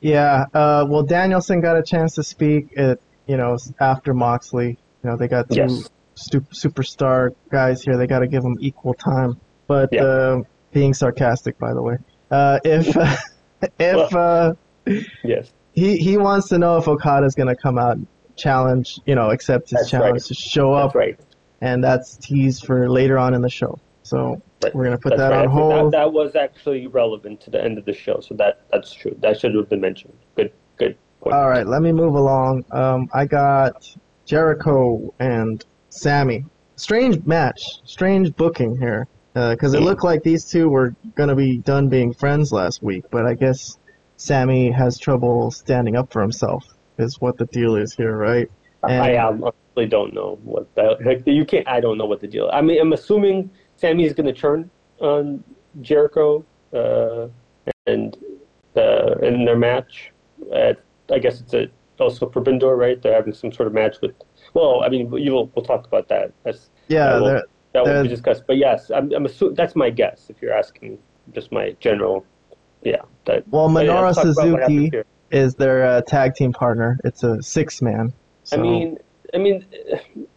Yeah, uh, well, Danielson got a chance to speak. At, you know, after Moxley, you know, they got two yes. stu- superstar guys here. They got to give them equal time. But yeah. uh, being sarcastic, by the way, uh, if (laughs) if well, uh, yes, he he wants to know if Okada's going to come out challenge, you know, accept his that's challenge right. to show up. Right. And that's teased for later on in the show. So right. we're going to put that's that right. on hold. That, that, was actually relevant to the end of the show, so that that's true. That should have been mentioned. Good, good. Point. All right, let me move along. Um, I got Jericho and Sammy. Strange match, strange booking here, because uh, it looked like these two were going to be done being friends last week, but I guess Sammy has trouble standing up for himself. Is what the deal is here, right? And, I honestly don't know what that. Like, you can't. I don't know what the deal. I mean, I'm assuming Sammy is going to turn on Jericho uh, and uh, in their match. At, I guess it's a, also Forbidden Door, right? They're having some sort of match with. Well, I mean, you will, we'll talk about that. That's, yeah, that will, that will be discussed. But yes, I'm, I'm assuming that's my guess. If you're asking, just my general yeah. That, well, Minoru Suzuki is their uh, tag team partner. It's a six man. So. I mean, I mean,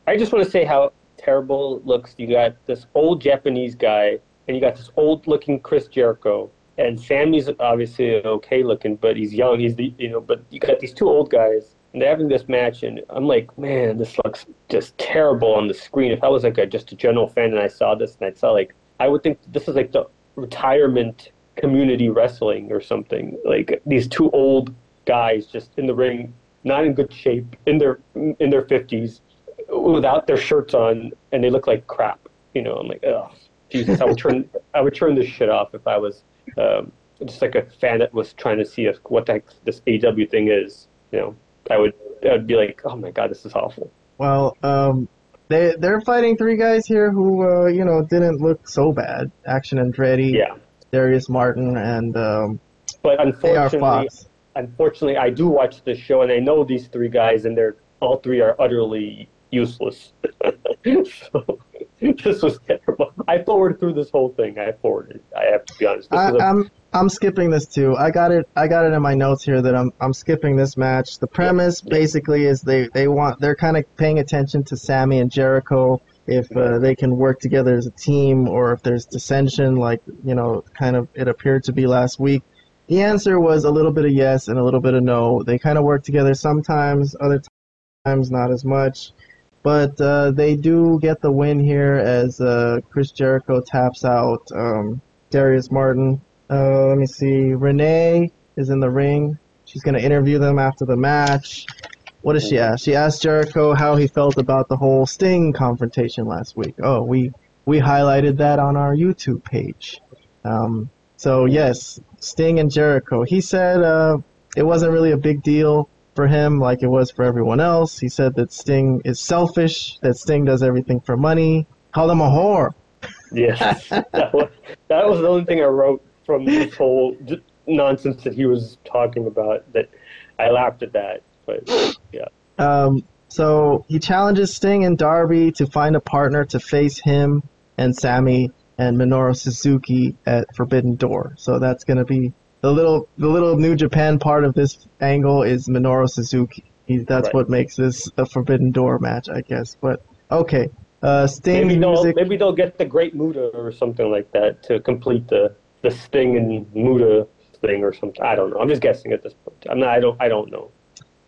I just want to say how terrible looks. You got this old Japanese guy, and you got this old looking Chris Jericho, and Sammy's obviously okay looking, but he's young. He's the you know, but you got these two old guys, and they're having this match, and I'm like, man, this looks just terrible on the screen. If I was like a, just a general fan and I saw this, and I saw like, I would think this is like the retirement community wrestling or something. Like these two old guys just in the ring, not in good shape, in their in their fifties, without their shirts on, and they look like crap. You know, I'm like, oh, Jesus, I would turn (laughs) I would turn this shit off if I was um, just like a fan that was trying to see a, what the heck this AW thing is. You know, I would I would be like, oh my god, this is awful. Well, um, they they're fighting three guys here who uh, you know didn't look so bad. Action Andretti. Yeah. Darius Martin and um, but unfortunately, unfortunately, I do watch this show and I know these three guys and they're all three are utterly useless. (laughs) so this was terrible. I forwarded through this whole thing. I forwarded. I have to be honest. I, a... I'm I'm skipping this too. I got it. I got it in my notes here that I'm I'm skipping this match. The premise yep. basically is they they want they're kind of paying attention to Sammy and Jericho if uh, they can work together as a team or if there's dissension, like, you know, kind of it appeared to be last week. The answer was a little bit of yes and a little bit of no. They kind of work together sometimes, other times not as much. But uh, they do get the win here as uh, Chris Jericho taps out um, Darius Martin. Uh, let me see. Renee is in the ring. She's going to interview them after the match. What does she ask? She asked Jericho how he felt about the whole Sting confrontation last week. Oh, we we highlighted that on our YouTube page. Um, so yes, Sting and Jericho. He said uh, it wasn't really a big deal for him like it was for everyone else. He said that Sting is selfish, that Sting does everything for money. Called him a whore. Yeah, (laughs) that was, that was the only thing I wrote from this whole j- nonsense that he was talking about. That I laughed at that, but yeah. Um, so he challenges Sting and Darby to find a partner to face him and Sammy and Minoru Suzuki at Forbidden Door. So that's going to be the little the little New Japan part of this angle is Minoru Suzuki. He, that's Right. what makes this a Forbidden Door match, I guess. But okay, uh, Sting's Maybe they'll music. maybe they'll get the Great Muta or something like that to complete the the Sting and Muta thing or something. I don't know. I'm just guessing at this point. I'm not. I don't. I don't know.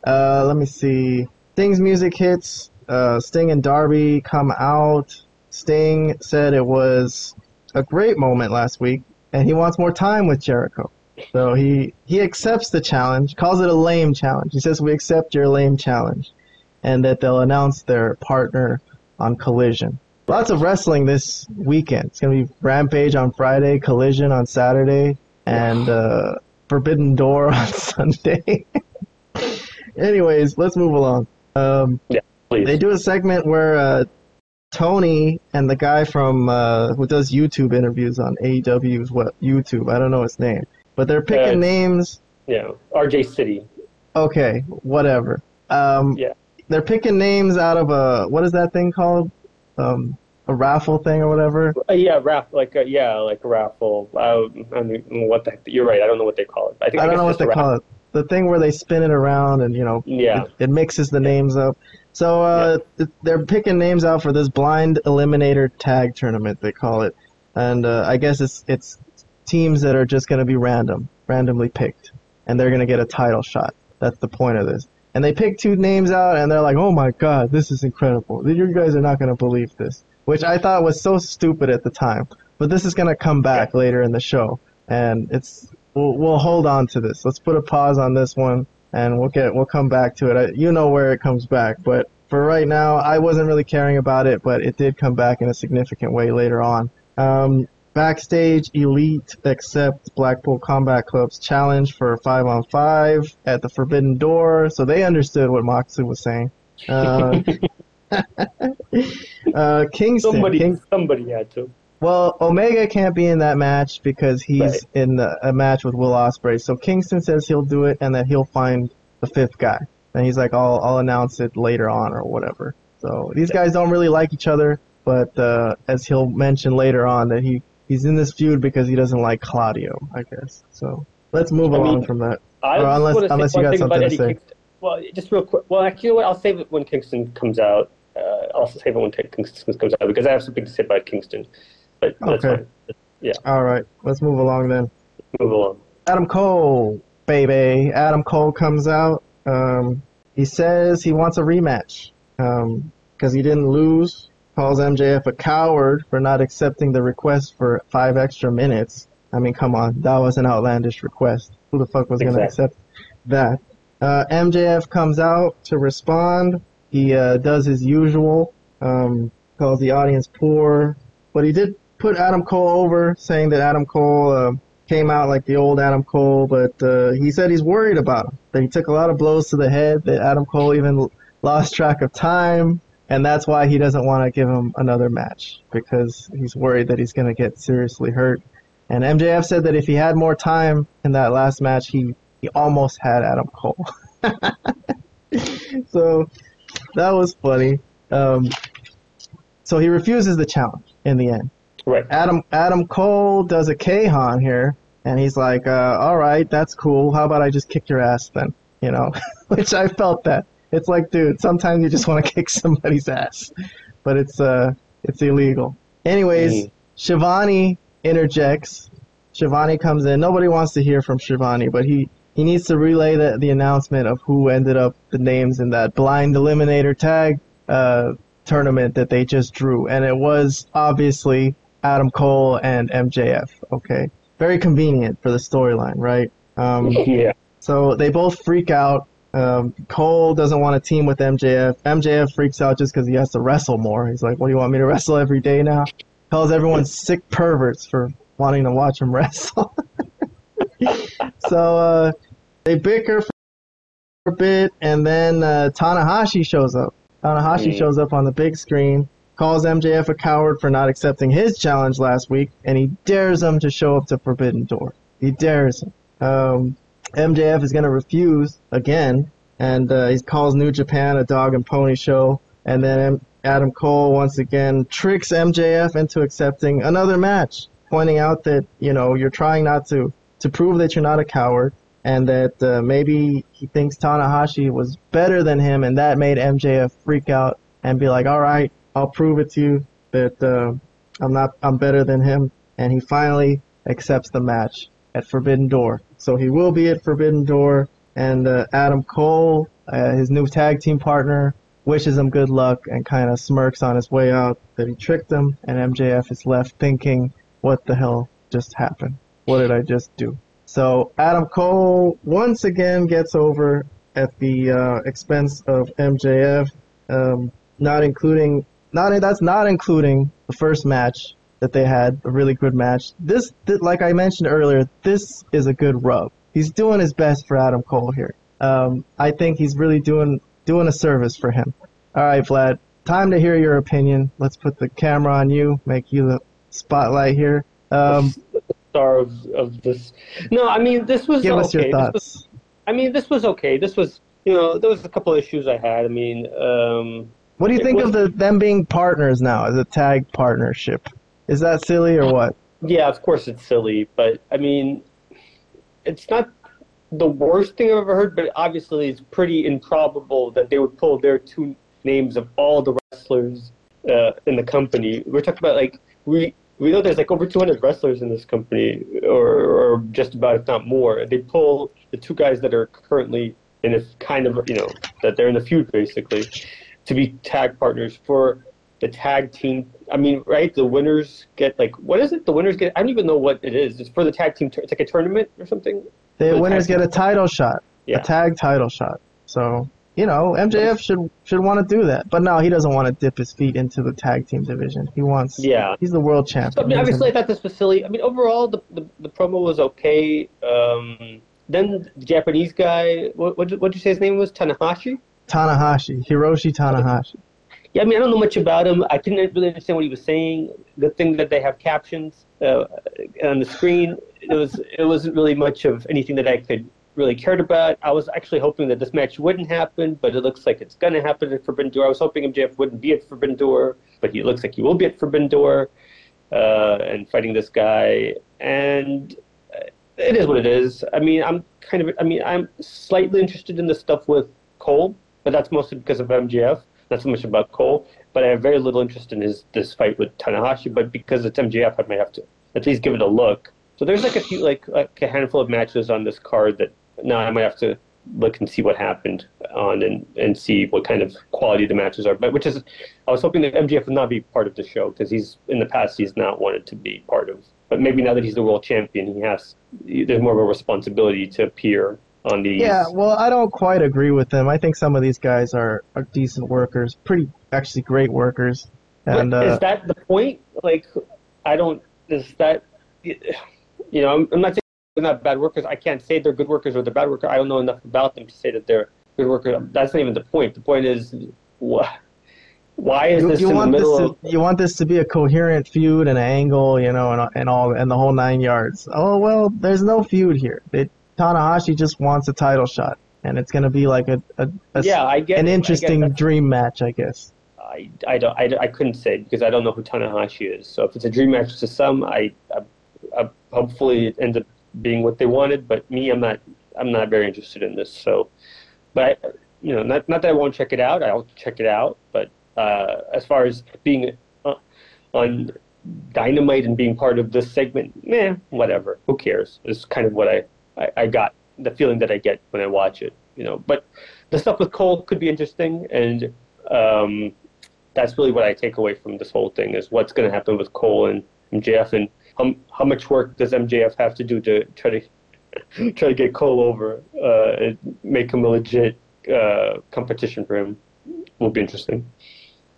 Uh, let me see. Sting's music hits. Uh, Sting and Darby come out. Sting said it was a great moment last week, and he wants more time with Jericho. So he he accepts the challenge, calls it a lame challenge. He says we accept your lame challenge, and that they'll announce their partner on Collision. Lots of wrestling this weekend. It's gonna be Rampage on Friday, Collision on Saturday, and uh, Forbidden Door (laughs) on Sunday. (laughs) Anyways, let's move along. Um, Please. they do a segment where uh, Tony and the guy from uh, who does YouTube interviews on AEW's what YouTube, I don't know his name, but they're picking Uh, names. yeah. RJ City. Okay, whatever. Um, Yeah. They're picking names out of a what is that thing called? Um, a raffle thing or whatever. Uh, yeah, raff like uh, yeah, like a raffle. I mean, what the heck? You're right. I don't know what they call it. I think I don't know what they raffle. call it. The thing where they spin it around and you know Yeah. it, it mixes the names up. So uh, th- they're picking names out for this blind eliminator tag tournament they call it, and uh, I guess it's it's teams that are just going to be random, randomly picked, and they're going to get a title shot. That's the point of this. And they pick two names out, and they're like, "Oh my god, this is incredible! You guys are not going to believe this," which I thought was so stupid at the time. But this is going to come back later in the show, and it's we'll, we'll hold on to this. Let's put a pause on this one and we'll get we'll come back to it. I, you know where it comes back, but for right now, I wasn't really caring about it, but it did come back in a significant way later on. Um, backstage, Elite accept Blackpool Combat Club's challenge for five on five at the Forbidden Door, so they understood what Moxley was saying. Uh, (laughs) uh, Kingston, Somebody, King- somebody had to. well, Omega can't be in that match because he's Right. in the, a match with Will Ospreay. So Kingston says he'll do it, and that he'll find the fifth guy. And he's like, "I'll I'll announce it later on or whatever." So these guys don't really like each other, but uh, as he'll mention later on, that he he's in this feud because he doesn't like Claudio, I guess. So let's move I along mean, from that. I Or unless- unless you got something to Eddie say. Kingston. Well, just real quick. Well, actually, you know what? I'll save it when Kingston comes out. Uh, I'll save it when Kingston comes out because I have something to say about Kingston. But that's Okay. fine. All right, let's move along then. Move along. Adam Cole, baby. Adam Cole comes out. Um, he says he wants a rematch because he didn't lose. Calls MJF a coward for not accepting the request for five extra minutes. I mean, come on, that was an outlandish request. Who the fuck was going to accept that? Uh, MJF comes out to respond. He uh, does his usual, um, calls the audience poor, but he did put Adam Cole over, saying that Adam Cole uh, came out like the old Adam Cole, but uh, he said he's worried about him. That he took a lot of blows to the head. That Adam Cole even lost track of time, and that's why he doesn't want to give him another match because he's worried that he's going to get seriously hurt. And MJF said that if he had more time in that last match, he he almost had Adam Cole. (laughs) so that was funny. Um, so he refuses the challenge in the end. Right. Adam Adam Cole does a Kahan here, and he's like, uh, "All right, that's cool. How about I just kick your ass then?" You know, (laughs) which I felt that. It's like, dude, sometimes you just want to (laughs) kick somebody's ass, but it's uh, it's illegal. Anyways, Mhm. Schiavone interjects. Schiavone comes in. Nobody wants to hear from Schiavone, but he he needs to relay the the announcement of who ended up the names in that blind eliminator tag uh, tournament that they just drew, and it was obviously Adam Cole and MJF. Okay, very convenient for the storyline, right? Um, Yeah. so they both freak out. Um, Cole doesn't want to team with MJF. MJF freaks out just because he has to wrestle more. He's like, "What do you want me to (laughs) wrestle every day now?" Calls everyone sick perverts for wanting to watch him (laughs) wrestle. (laughs) so uh, they bicker for a bit, and then uh, Tanahashi shows up. Tanahashi Mm. shows up on the big screen, calls MJF a coward for not accepting his challenge last week, and he dares him to show up to Forbidden Door. He dares him. Um, MJF is going to refuse again, and uh, he calls New Japan a dog and pony show. And then Adam Cole once again tricks MJF into accepting another match, pointing out that you know you're trying not to to prove that you're not a coward, and that uh, maybe he thinks Tanahashi was better than him, and that made MJF freak out and be like, "All right, I'll prove it to you that uh, I'm not I'm better than him." And he finally accepts the match at Forbidden Door. So he will be at Forbidden Door, and uh, Adam Cole, uh, his new tag team partner, wishes him good luck and kind of smirks on his way out that he tricked him, and MJF is left thinking, what the hell just happened? What did I just do? So Adam Cole once again gets over at the uh, expense of MJF, um, not including not that's not including the first match that they had, a really good match. This, th- like I mentioned earlier, this is a good rub. He's doing his best for Adam Cole here. Um, I think he's really doing doing a service for him. All right, Vlad, time to hear your opinion. Let's put the camera on you, make you the spotlight here. Um, (laughs) Star of, of this. No, I mean this was give okay. us your This was- thoughts. I mean this was okay. This was you know there was a couple of issues I had. I mean um, What do you think was- of the them being partners now as a tag partnership? Is that silly or what? Yeah, of course it's silly, but I mean, it's not the worst thing I've ever heard, but obviously it's pretty improbable that they would pull their two names of all the wrestlers uh, in the company. We're talking about like we we know there's like over 200 wrestlers in this company, or, or just about if not more. They pull the two guys that are currently in a kind of you know that they're in a feud basically to be tag partners for the tag team. I mean, right? The winners get like what is it? The winners get. I don't even know what it is. It's for the tag team. It's like a tournament or something. The winners get a title shot, Yeah. a tag title shot. So you know, MJF should should want to do that, but no, he doesn't want to dip his feet into the tag team division. He wants. Yeah. He's the world So, I champion. mean, obviously, I thought this was silly. I mean, overall, the the, the promo was okay. Um, then the Japanese guy, what what did you say his name was? Tanahashi. Tanahashi, Hiroshi Tanahashi. Yeah, I mean, I don't know much about him. I couldn't really understand what he was saying. The thing that they have captions uh, on the screen, it was it wasn't really much of anything that I could really cared about. I was actually hoping that this match wouldn't happen, but it looks like it's going to happen at Forbidden Door. I was hoping MJF wouldn't be at Forbidden Door, but he looks like he will be at Forbidden Door uh, and fighting this guy. And uh, it is what it is. I mean, I'm kind of, I mean, I'm slightly interested in the stuff with Cole, but that's mostly because of MJF. Not so much about Cole, but I have very little interest in his this fight with Tanahashi. But because it's MJF, I might have to at least give it a look. So there's like a few, like, like a handful of matches on this card that now I might have to look and see what happened on and, and see what kind of quality the matches are. But which is, I was hoping that MJF would not be part of the show because he's in the past he's not wanted to be part of. But maybe now that he's the world champion, he has there's more of a responsibility to appear on these. Yeah, well, I don't quite agree with them. I think some of these guys are, are decent workers, pretty actually great workers. And But uh, is that the point? Like, I don't. Is that, you know, I'm, I'm not saying they're not bad workers. I can't say they're good workers or they're bad workers. I don't know enough about them to say that they're good workers. That's not even the point. The point is, wh- why is you, this you in the want this middle to of? you want this to be a coherent feud and an angle, you know, and, and all and the whole nine yards. Oh well, there's no feud here. It, Tanahashi just wants a title shot, and it's gonna be like a, a, a Yeah, I get. an I get interesting that. dream match, I guess. I, I don't I, I couldn't say because I don't know who Tanahashi is. So if it's a dream match to some, I, I, I hopefully it ends up being what they wanted. But me, I'm not I'm not very interested in this. So, but I, you know, not not that I won't check it out. I'll check it out. But uh, as far as being uh, on Dynamite and being part of this segment, meh, whatever. Who cares? Is kind of what I, I I got the feeling that I get when I watch it. You know, but the stuff with Cole could be interesting and. Um, that's really what I take away from this whole thing is what's going to happen with Cole and MJF and how, how much work does MJF have to do to try to (laughs) try to get Cole over uh, and make him a legit uh, competition for him. Will be interesting.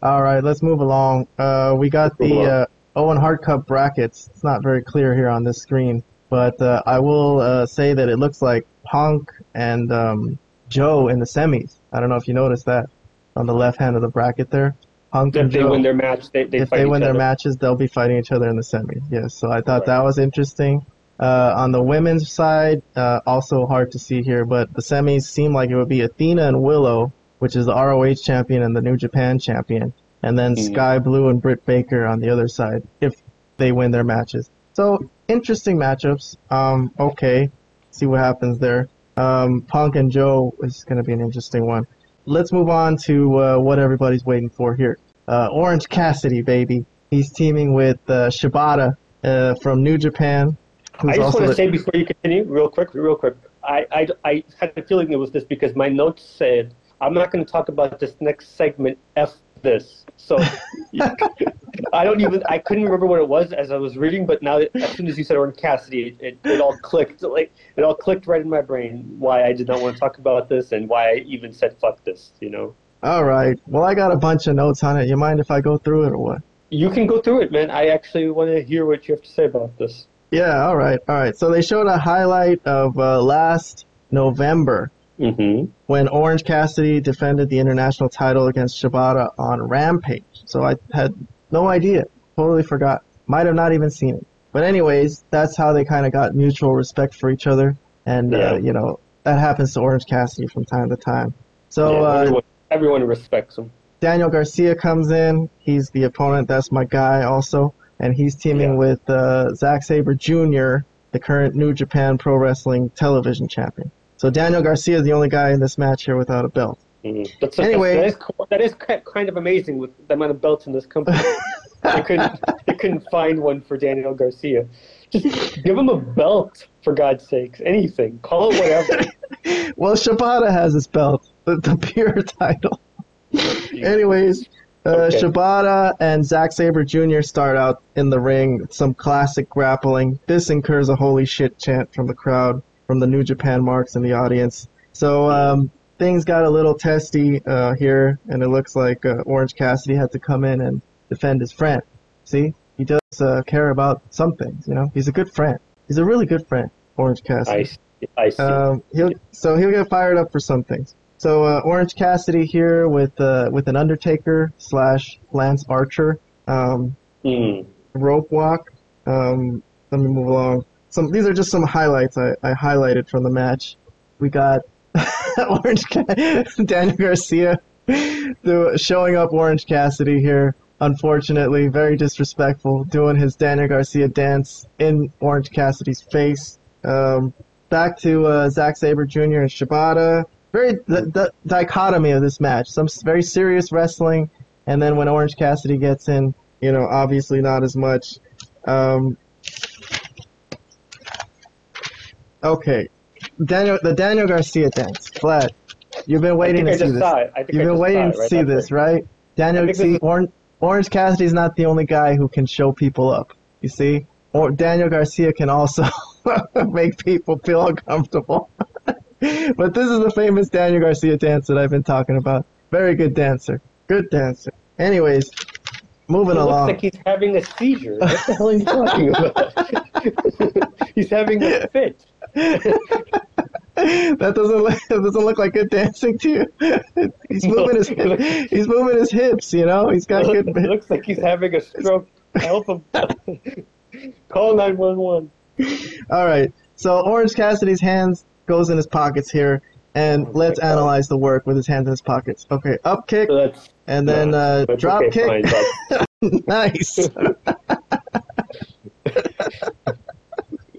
All right, let's move along. Uh, we got Move the uh, Owen Hart Cup brackets. It's not very clear here on this screen, but uh, I will uh, say that it looks like Punk and um, Joe in the semis. I don't know if you noticed that on the left hand of the bracket there. Punk and If they Joe. win their match, they, they if they win their matches, they'll be fighting each other in the semis. Yes, so I thought Right. that was interesting. Uh, on the women's side, uh, also hard to see here, but the semis seem like it would be Athena and Willow, which is the ROH champion and the New Japan champion, and then Mhm. Skye Blue and Britt Baker on the other side if they win their matches. So interesting matchups. Um, okay, see what happens there. Um, Punk and Joe is going to be an interesting one. Let's move on to uh, what everybody's waiting for here. Uh, Orange Cassidy, baby. He's teaming with uh, Shibata uh, from New Japan. I just want to say before you continue, real quick, real quick. I, I, I had a feeling it was this because my notes said I'm not going to talk about this next segment. F this. So (laughs) I don't even. I couldn't remember what it was as I was reading, but now that, as soon as you said Orange Cassidy, it, it, it all clicked. Like it all clicked right in my brain why I did not want to talk about this and why I even said fuck this. You know. All right. Well, I got a bunch of notes on it. You mind if I go through it or what? You can go through it, man. I actually want to hear what you have to say about this. Yeah. All right. All right. So they showed a highlight of uh, last November Mm-hmm. when Orange Cassidy defended the international title against Shibata on Rampage. So I had no idea. Totally forgot. Might have not even seen it. But anyways, that's how they kind of got mutual respect for each other. And, Yeah. uh, you know, that happens to Orange Cassidy from time to time. So, yeah, uh, everyone, everyone respects him. Daniel Garcia comes in. He's the opponent. That's my guy also. And he's teaming Yeah. with uh, Zack Sabre Jr., the current New Japan Pro Wrestling television champion. So Daniel Garcia is the only guy in this match here without a belt. Mhm. That's, Anyway. that is, that is kind of amazing with the amount of belts in this company. (laughs) they couldn't they couldn't find one for Daniel Garcia. Just give him a belt for God's sakes. Anything. Call it whatever. (laughs) Well, Shibata has his belt, the, the pure title. (laughs) Anyways, uh, Okay. Shibata and Zack Sabre Jr. start out in the ring. Some classic grappling. This incurs a holy shit chant from the crowd, from the New Japan marks in the audience. So um, things got a little testy uh, here, and it looks like uh, Orange Cassidy had to come in and defend his friend. See, he does uh, care about some things. You know, he's a good friend. He's a really good friend, Orange Cassidy. I see. I see. Um, he'll so he'll get fired up for some things. So uh, Orange Cassidy here with uh, with an Undertaker slash Lance Archer um, Mm. rope walk. Um, let me move along. Some these are just some highlights I, I highlighted from the match. We got (laughs) Orange (laughs) Daniel Garcia showing up Orange Cassidy here. Unfortunately, very disrespectful, doing his Daniel Garcia dance in Orange Cassidy's face. Um, back to uh, Zack Sabre Jr. and Shibata. Very the, the dichotomy of this match. Some very serious wrestling, and then when Orange Cassidy gets in, you know, obviously not as much. Um, okay, Daniel, the Daniel Garcia dance. Vlad, you've been waiting think I to see this. saw it. I think You've been waiting to it right see after. this, right? Daniel, see, is- Orange, Orange Cassidy's not the only guy who can show people up. You see, or Daniel Garcia can also (laughs) make people feel uncomfortable. (laughs) but this is the famous Daniel Garcia dance that I've been talking about. Very good dancer. Good dancer. Anyways, moving He looks along. like he's having a seizure. What the hell are you talking about? (laughs) he's having a fit. (laughs) that doesn't look, (laughs) doesn't look like good dancing to you. (laughs) he's moving his he's moving his hips. You know, he's got It good. looks like he's having a stroke. Help him. Call 911. All right. So Orange Cassidy's hands goes in his pockets here, and Oh, let's God. analyze the work with his hands in his pockets. Okay, up kick, So and then no, uh, drop okay, kick. fine, nice.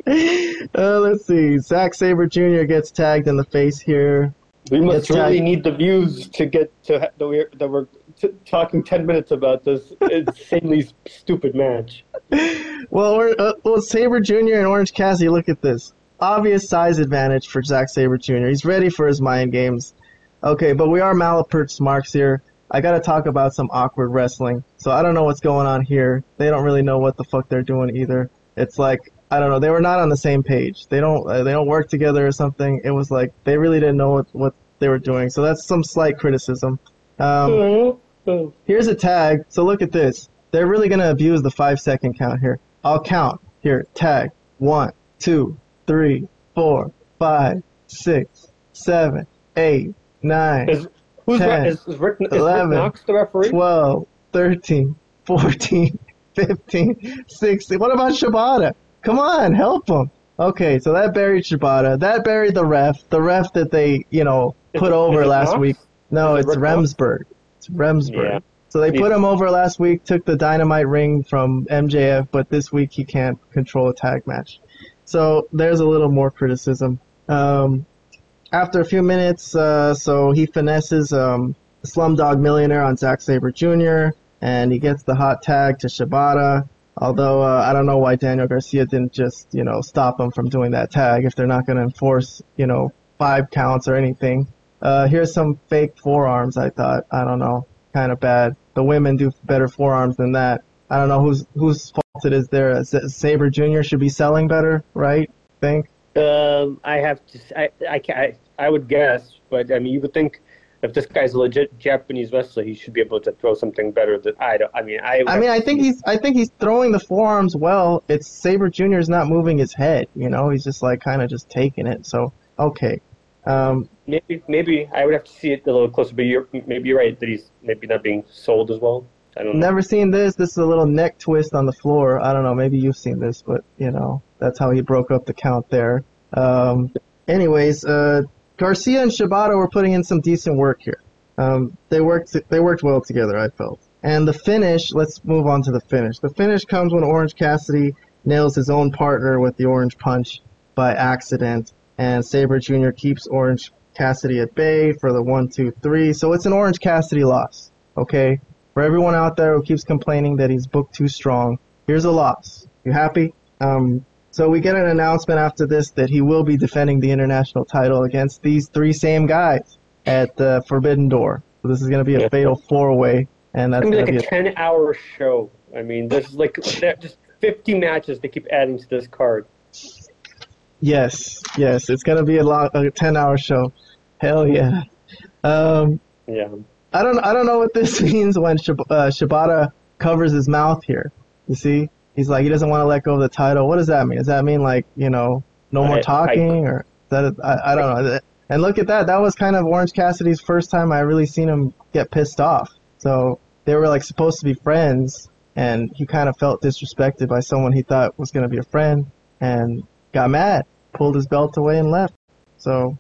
Uh, let's see. Zack Sabre Jr. gets tagged in the face here. We must really like- need the views to get to ha- that we're, that we're t- talking 10 minutes about this insanely stupid match. Well, uh, well, Sabre Jr. and Orange Cassidy, look at this. Obvious size advantage for Zack Sabre Jr. He's ready for his mind games. Okay, but we are Malapert marks here. I gotta talk about some awkward wrestling. So I don't know what's going on here. They don't really know what the fuck they're doing either. It's like I don't know. They were not on the same page. They don't uh, they don't work together or something. It was like they really didn't know what, what they were doing. So that's some slight criticism. Um, here's a tag. So look at this. They're really gonna abuse the five second count here. I'll count. Here, tag. One, two, three, four, five, six, seven, eight, nine, Is, who's 10, re- is, is, Rick, is Rick 11, Knox the referee? 12, 13, 14, (laughs) 15, 16. What about Shibata? Come on, help him. Okay, so that buried Shibata. That buried the ref. The ref that they, you know, put it- over last Knox? week. No, Is it it's Knox? Remsburg. It's Remsburg. Yeah. So they put him over last week, took the dynamite ring from MJF, but this week he can't control a tag match. So there's a little more criticism. Um, after a few minutes, uh, so he finesses um, Slumdog Millionaire on Zack Sabre Jr. and he gets the hot tag to Shibata. Although uh, I don't know why Daniel Garcia didn't just you know stop him from doing that tag if they're not going to enforce you know five counts or anything. Uh, here's some fake forearms. I thought I don't know, kind of bad. The women do better forearms than that. I don't know whose whose fault it is there. Sabre Jr. should be selling better, right? Think. Um, I have to. I, I, I, I would guess, but I mean, you would think if this guy's a legit Japanese wrestler, he should be able to throw something better. Than I don't. I mean, I. I mean, I think he's I think he's throwing the forearms well. It's Sabre Jr. is not moving his head. You know, he's just like kind of just taking it. So okay. Um, maybe maybe I would have to see it a little closer. But you're maybe you're right that he's maybe not being sold as well. I don't know. never seen this. This is a little neck twist on the floor. I don't know. Maybe you've seen this, but you know that's how he broke up the count there. Um, anyways, uh, Garcia and Shibata were putting in some decent work here. Um, they worked they worked well together. I felt. And the finish. Let's move on to the finish. The finish comes when Orange Cassidy nails his own partner with the Orange Punch by accident, and Sabre Jr. keeps Orange Cassidy at bay for the one, two, three. So it's an Orange Cassidy loss. Okay. For everyone out there who keeps complaining that he's booked too strong, here's a loss. You happy? Um, so we get an announcement after this that he will be defending the international title against these three same guys at the Forbidden Door. So this is going to be a Yeah. fatal four-way, and that's going gonna to be be like a ten-hour show. I mean, there's like just 50 matches they keep adding to this card. yes, yes. It's going to be a long, a ten-hour show. Hell yeah. Um, Yeah. I don't I don't know what this (laughs) means when Shib- uh, Shibata covers his mouth here. You see, he's like he doesn't want to let go of the title. What does that mean? Does that mean like you know no more I- I- talking or is that I don't know. And look at that. That was kind of Orange Cassidy's first time I really seen him get pissed off. So they were like supposed to be friends, and he kind of felt disrespected by someone he thought was going to be a friend, and got mad, pulled his belt away, and left. So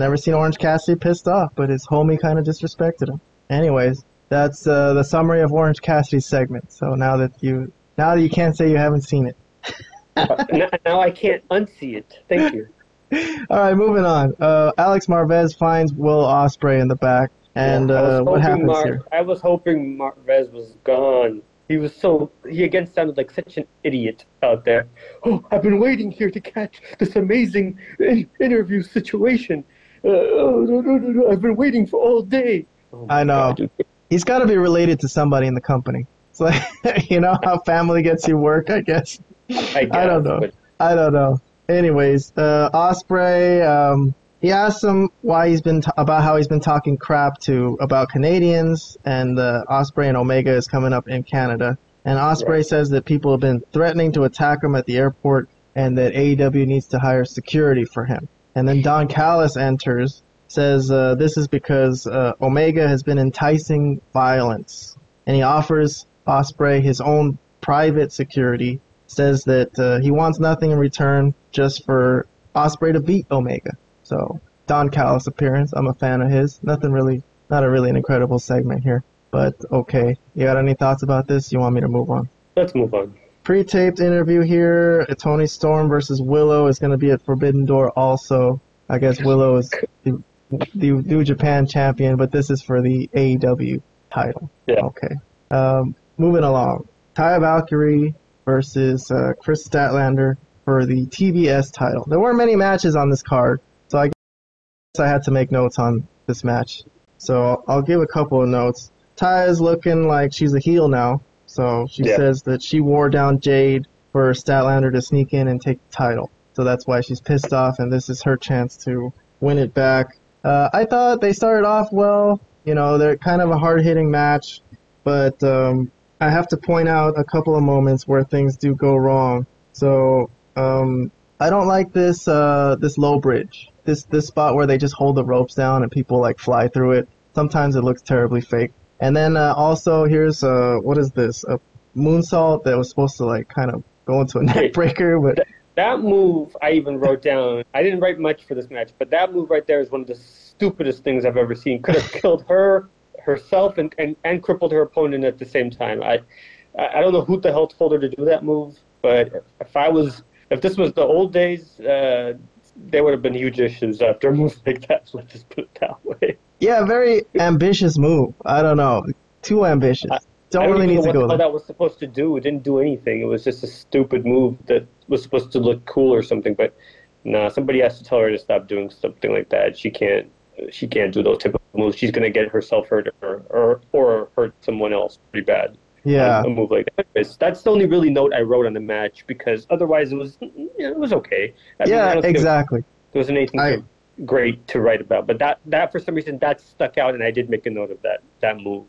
Never seen Orange Cassidy pissed off, but his homie kind of disrespected him. Anyways, that's uh, the summary of Orange Cassidy's segment. So now that you now that you can't say you haven't seen it. (laughs) Now, now I can't unsee it. Thank you. (laughs) All right, moving on. Uh, Alex Marvez finds Will Ospreay in the back, and was uh, what happens Mar- here? I was hoping Marvez was gone. He was so he again sounded like such an idiot out there. Oh, I've been waiting here to catch this amazing in- interview situation. Uh, oh, no, no, no, no, I've been waiting for all day. Oh I know. God. He's got to be related to somebody in the company. It's (laughs) like you know how family gets you work, I guess. I, guess, I don't know. but I don't know. Anyways, uh, Ospreay, um, he asked him why he's been t- about how he's been talking crap to about Canadians, and uh, Ospreay and Omega is coming up in Canada. And Ospreay Right. says that people have been threatening to attack him at the airport, and that AEW needs to hire security for him. And then Don Callis enters, says uh, this is because uh, Omega has been enticing violence, and he offers Ospreay his own private security says that uh, he wants nothing in return just for Ospreay to beat Omega. So Don Callis appearance, I'm a fan of his. Nothing really, not a really an incredible segment here, but okay. You got any thoughts about this? You want me to move on? let's move on. Pre-taped interview here. uh, Toni Storm versus Willow is going to be at Forbidden Door. Also, I guess Willow is the, the New Japan champion, but this is for the AEW title. Yeah. Okay. Um, moving along. Taya Valkyrie versus uh, Kris Statlander for the TBS title. There weren't many matches on this card, so I guess I had to make notes on this match. So I'll, I'll give a couple of notes. Taya's looking like she's a heel now. So she Yeah. says that she wore down Jade for Statlander to sneak in and take the title. So that's why she's pissed off, and this is her chance to win it back. Uh, I thought they started off well. You know, they're kind of a hard hitting match, but um, I have to point out a couple of moments where things do go wrong. So um, I don't like this uh, this low bridge. This this spot where they just hold the ropes down and people like fly through it. Sometimes it looks terribly fake. And then uh, also here's uh, what is this? A moonsault that was supposed to like kind of go into a neck breaker, but That move I even wrote down. I didn't write much for this match, but that move right there is one of the stupidest things I've ever seen. Could have (laughs) killed her, herself, and, and, and crippled her opponent at the same time. I I don't know who the hell told her to do that move, but if I was if this was the old days, uh, there would have been huge issues after a move (laughs) like that. Let's just put it that way. yeah, very ambitious move. I don't know, too ambitious. Don't I don't really even need know to what go there. that was supposed to do. It didn't do anything. It was just a stupid move that was supposed to look cool or something. But nah, somebody has to tell her to stop doing something like that. She can't. She can't do those typical moves. She's gonna get herself hurt or or, or hurt someone else pretty bad. Yeah. a move like that. That's the only really note I wrote on the match because otherwise it was it was okay. I Yeah, don't exactly. There wasn't anything I- great to write about, but that that for some reason that stuck out, and I did make a note of that that move.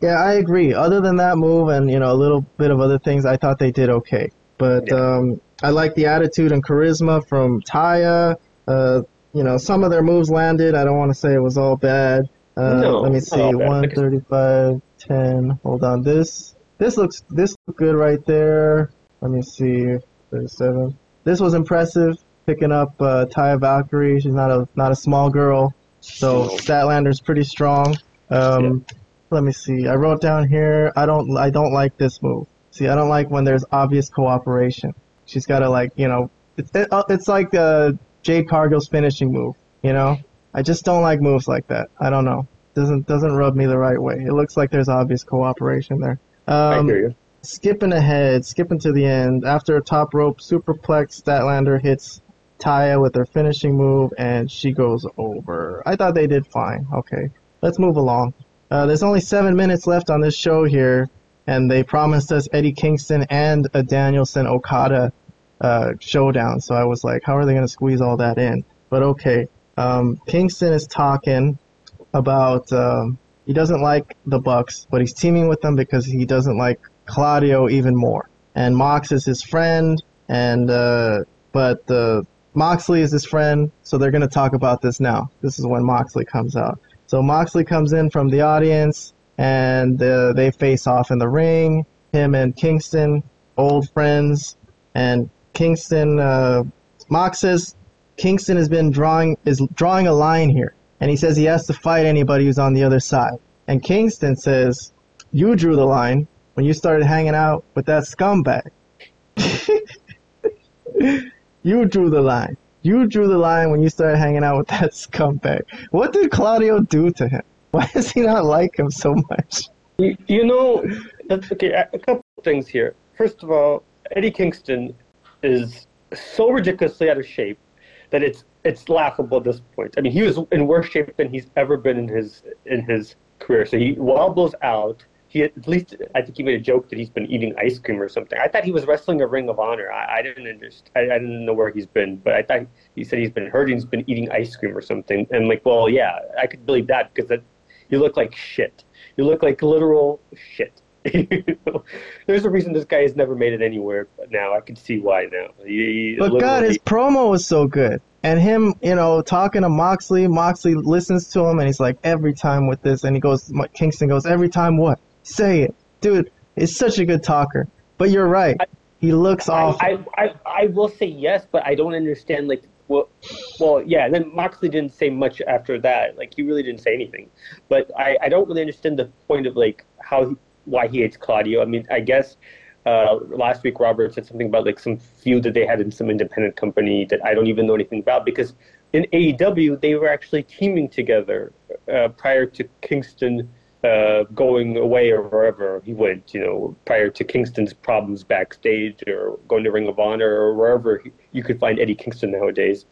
Yeah, I agree. Other than that move and you know a little bit of other things, I thought they did okay. But Yeah. um, I like the attitude and charisma from Taya. Uh, you know, some of their moves landed. I don't want to say it was all bad. Uh, No, let me see. all bad. 135, 10. Hold on. This this looks this looked good right there. Let me see. 37. This was impressive. Picking up uh, Taya Valkyrie. She's not a not a small girl. So. Statlander's pretty strong. Um, Let me see. I wrote down here. I don't. I don't like this move. See, I don't like when there's obvious cooperation. She's got to like, you know, it's it, uh, it's like uh, Jade Cargill's finishing move. You know, I just don't like moves like that. I don't know. Doesn't doesn't rub me the right way. It looks like there's obvious cooperation there. I Um, hear you. skipping ahead, skipping to the end. After a top rope superplex, Statlander hits Taya with her finishing move, and she goes over. I thought they did fine. Okay, let's move along. Uh, there's only seven minutes left on this show here, and they promised us Eddie Kingston and a Danielson Okada uh, showdown. So I was like, how are they going to squeeze all that in? But okay, um, Kingston is talking about um, he doesn't like the Bucks, but he's teaming with them because he doesn't like Claudio even more. And Mox is his friend, and uh, but Moxley is his friend, so they're gonna talk about this now. This is when Moxley comes out. So Moxley comes in from the audience, and uh, they face off in the ring. Him and Kingston, old friends, and Kingston. Uh, Mox says Kingston has been drawing is drawing a line here, and he says he has to fight anybody who's on the other side. And Kingston says, "You drew the line when you started hanging out with that scumbag. (laughs) you drew the line. You drew the line when you started hanging out with that scumbag. What did Claudio do to him? Why does he not like him so much? You, you know, that's, okay, a couple things here. First of all, Eddie Kingston is so ridiculously out of shape that it's it's laughable at this point. I mean, he was in worse shape than he's ever been in his in his career. So he wobbles out. He at least I think he made a joke that he's been eating ice cream or something. I thought he was wrestling a Ring of Honor. I, I didn't understand. I, I didn't know where he's been, but I thought he said he's been hurting. He's been eating ice cream or something. And like, well, yeah, I could believe that because that, you look like shit. You look like literal shit. (laughs) There's a reason this guy has never made it anywhere. But now I can see why now. He, he But God, his promo was so good. And him, you know, talking to Moxley, Moxley listens to him and he's like, every time with this. And he goes, Kingston goes, every time what? Say it. Dude, he's such a good talker. But you're right. He looks awful. I, I, I, I will say yes, but I don't understand like well, well, yeah. And then Moxley didn't say much after that. Like he really didn't say anything. But I, I don't really understand the point of like how he, why he hates Claudio. I mean, I guess uh, last week Robert said something about like some feud that they had in some independent company that I don't even know anything about because in AEW they were actually teaming together uh, prior to Kingston uh, going away or wherever he went, you know, prior to Kingston's problems backstage or going to Ring of Honor or wherever he, you could find Eddie Kingston nowadays.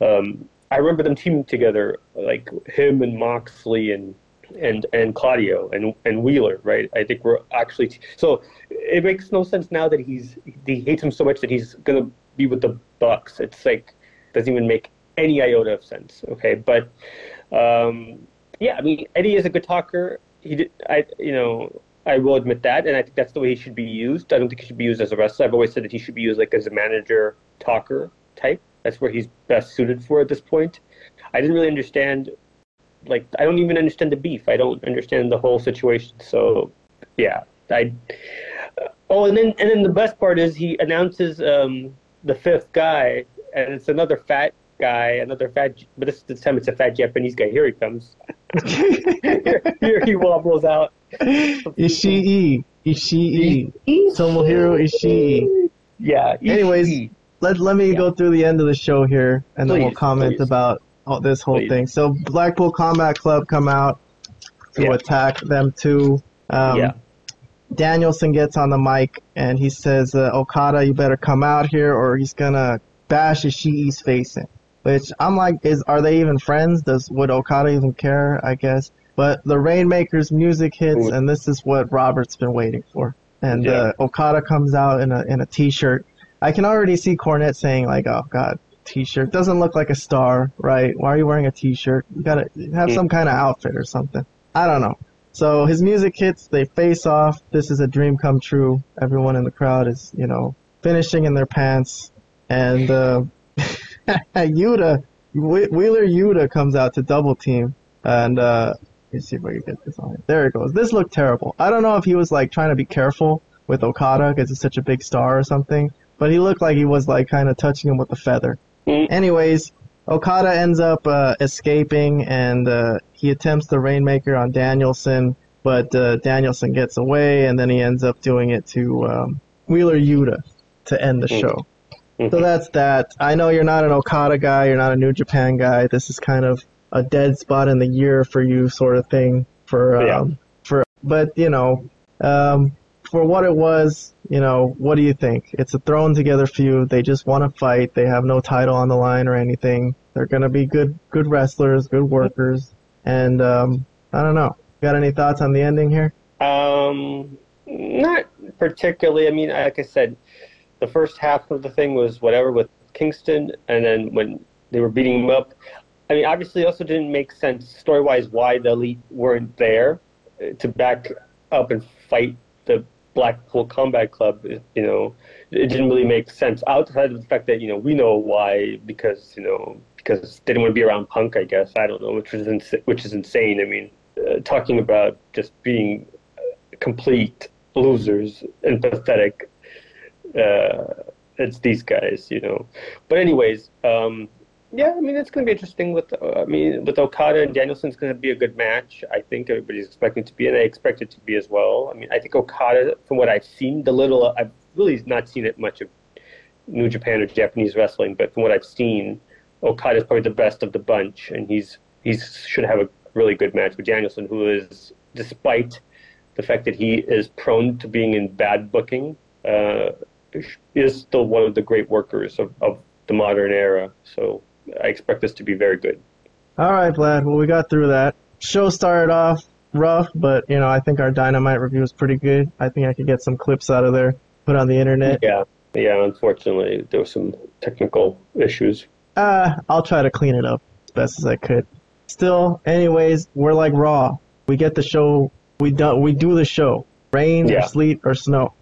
Um, I remember them teaming together, like him and Moxley and and and Claudio and and Wheeler, right? I think we're actually so it makes no sense now that he's he hates him so much that he's gonna be with the Bucks. It's like doesn't even make any iota of sense. Okay, but um, yeah, I mean Eddie is a good talker. He did, I you know I will admit that, and I think that's the way he should be used. I don't think he should be used as a wrestler. I've always said that he should be used like as a manager talker type. That's where he's best suited for at this point. I didn't really understand, like, I don't even understand the beef. I don't understand the whole situation. So, yeah, I. Oh, and then and then the best part is he announces um, the fifth guy, and it's another fat guy, another fat, but this, this time it's a fat Japanese guy. Here he comes. here, (laughs) here he wobbles out. Ishii. Ishii. Tomohiro Ishii. Yeah. Anyways, let let me Yeah. go through the end of the show here, and then we'll comment please. about all this whole thing. So Blackpool Combat Club come out to Yeah. attack them too. Um, Yeah. Danielson gets on the mic and he says, uh, "Okada, you better come out here, or he's gonna bash Ishii's face in." Which I'm like, is are they even friends? Does would Okada even care? I guess. But the Rainmakers music hits, and this is what Robert's been waiting for. And Yeah. uh, Okada comes out in a in a t-shirt. I can already see Cornette saying like, "Oh God, t-shirt doesn't look like a star, right? Why are you wearing a t-shirt? You gotta have some kind of outfit or something." I don't know. So his music hits, they face off. This is a dream come true. Everyone in the crowd is, you know, finishing in their pants. And uh, (laughs) Yuta, Wheeler Yuta comes out to double team. And uh, let's see if I can get this on. There it goes. This looked terrible. I don't know if he was like trying to be careful with Okada because he's such a big star or something. But he looked like he was like kind of touching him with a feather. Mm. Anyways, Okada ends up uh, escaping and uh, he attempts the Rainmaker on Danielson, but uh, Danielson gets away and then he ends up doing it to um, Wheeler Yuta to end the Mhm. show. So Mhm. that's that. I know you're not an Okada guy, you're not a New Japan guy. This is kind of a dead spot in the year for you, sort of thing. For um, Yeah. for, but you know, um, for what it was, you know, what do you think? It's a thrown together feud. They just want to fight. They have no title on the line or anything. They're gonna be good, good wrestlers, good workers, and um, I don't know. Got any thoughts on the ending here? Um, not particularly. I mean, like I said, the first half of the thing was whatever with Kingston, and then when they were beating him up, I mean, obviously, it also didn't make sense story wise why the elite weren't there to back up and fight the Blackpool Combat Club. You know, it didn't really make sense outside of the fact that you know we know why because you know because they didn't want to be around Punk. I guess I don't know, which is ins- which is insane. I mean, uh, talking about just being complete losers and pathetic. Uh, it's these guys, you know. But anyways, um, yeah, I mean it's going to be interesting. With uh, I mean with Okada and Danielson, it's going to be a good match. I think everybody's expecting it to be, and I expect it to be as well. I mean, I think Okada, from what I've seen, the little I've really not seen it much of New Japan or Japanese wrestling, but from what I've seen, Okada is probably the best of the bunch, and he's he's should have a really good match with Danielson, who is, despite the fact that he is prone to being in bad booking, uh, is still one of the great workers of, of the modern era. So I expect this to be very good. All right, Vlad. Well, we got through that. Show started off rough, but you know, I think our Dynamite review was pretty good. I think I could get some clips out of there, put on the internet. Yeah, yeah. Unfortunately, there were some technical issues. Uh, I'll try to clean it up as best as I could. Still, anyways, we're like Raw. We get the show. We do we do the show, rain or sleet or snow.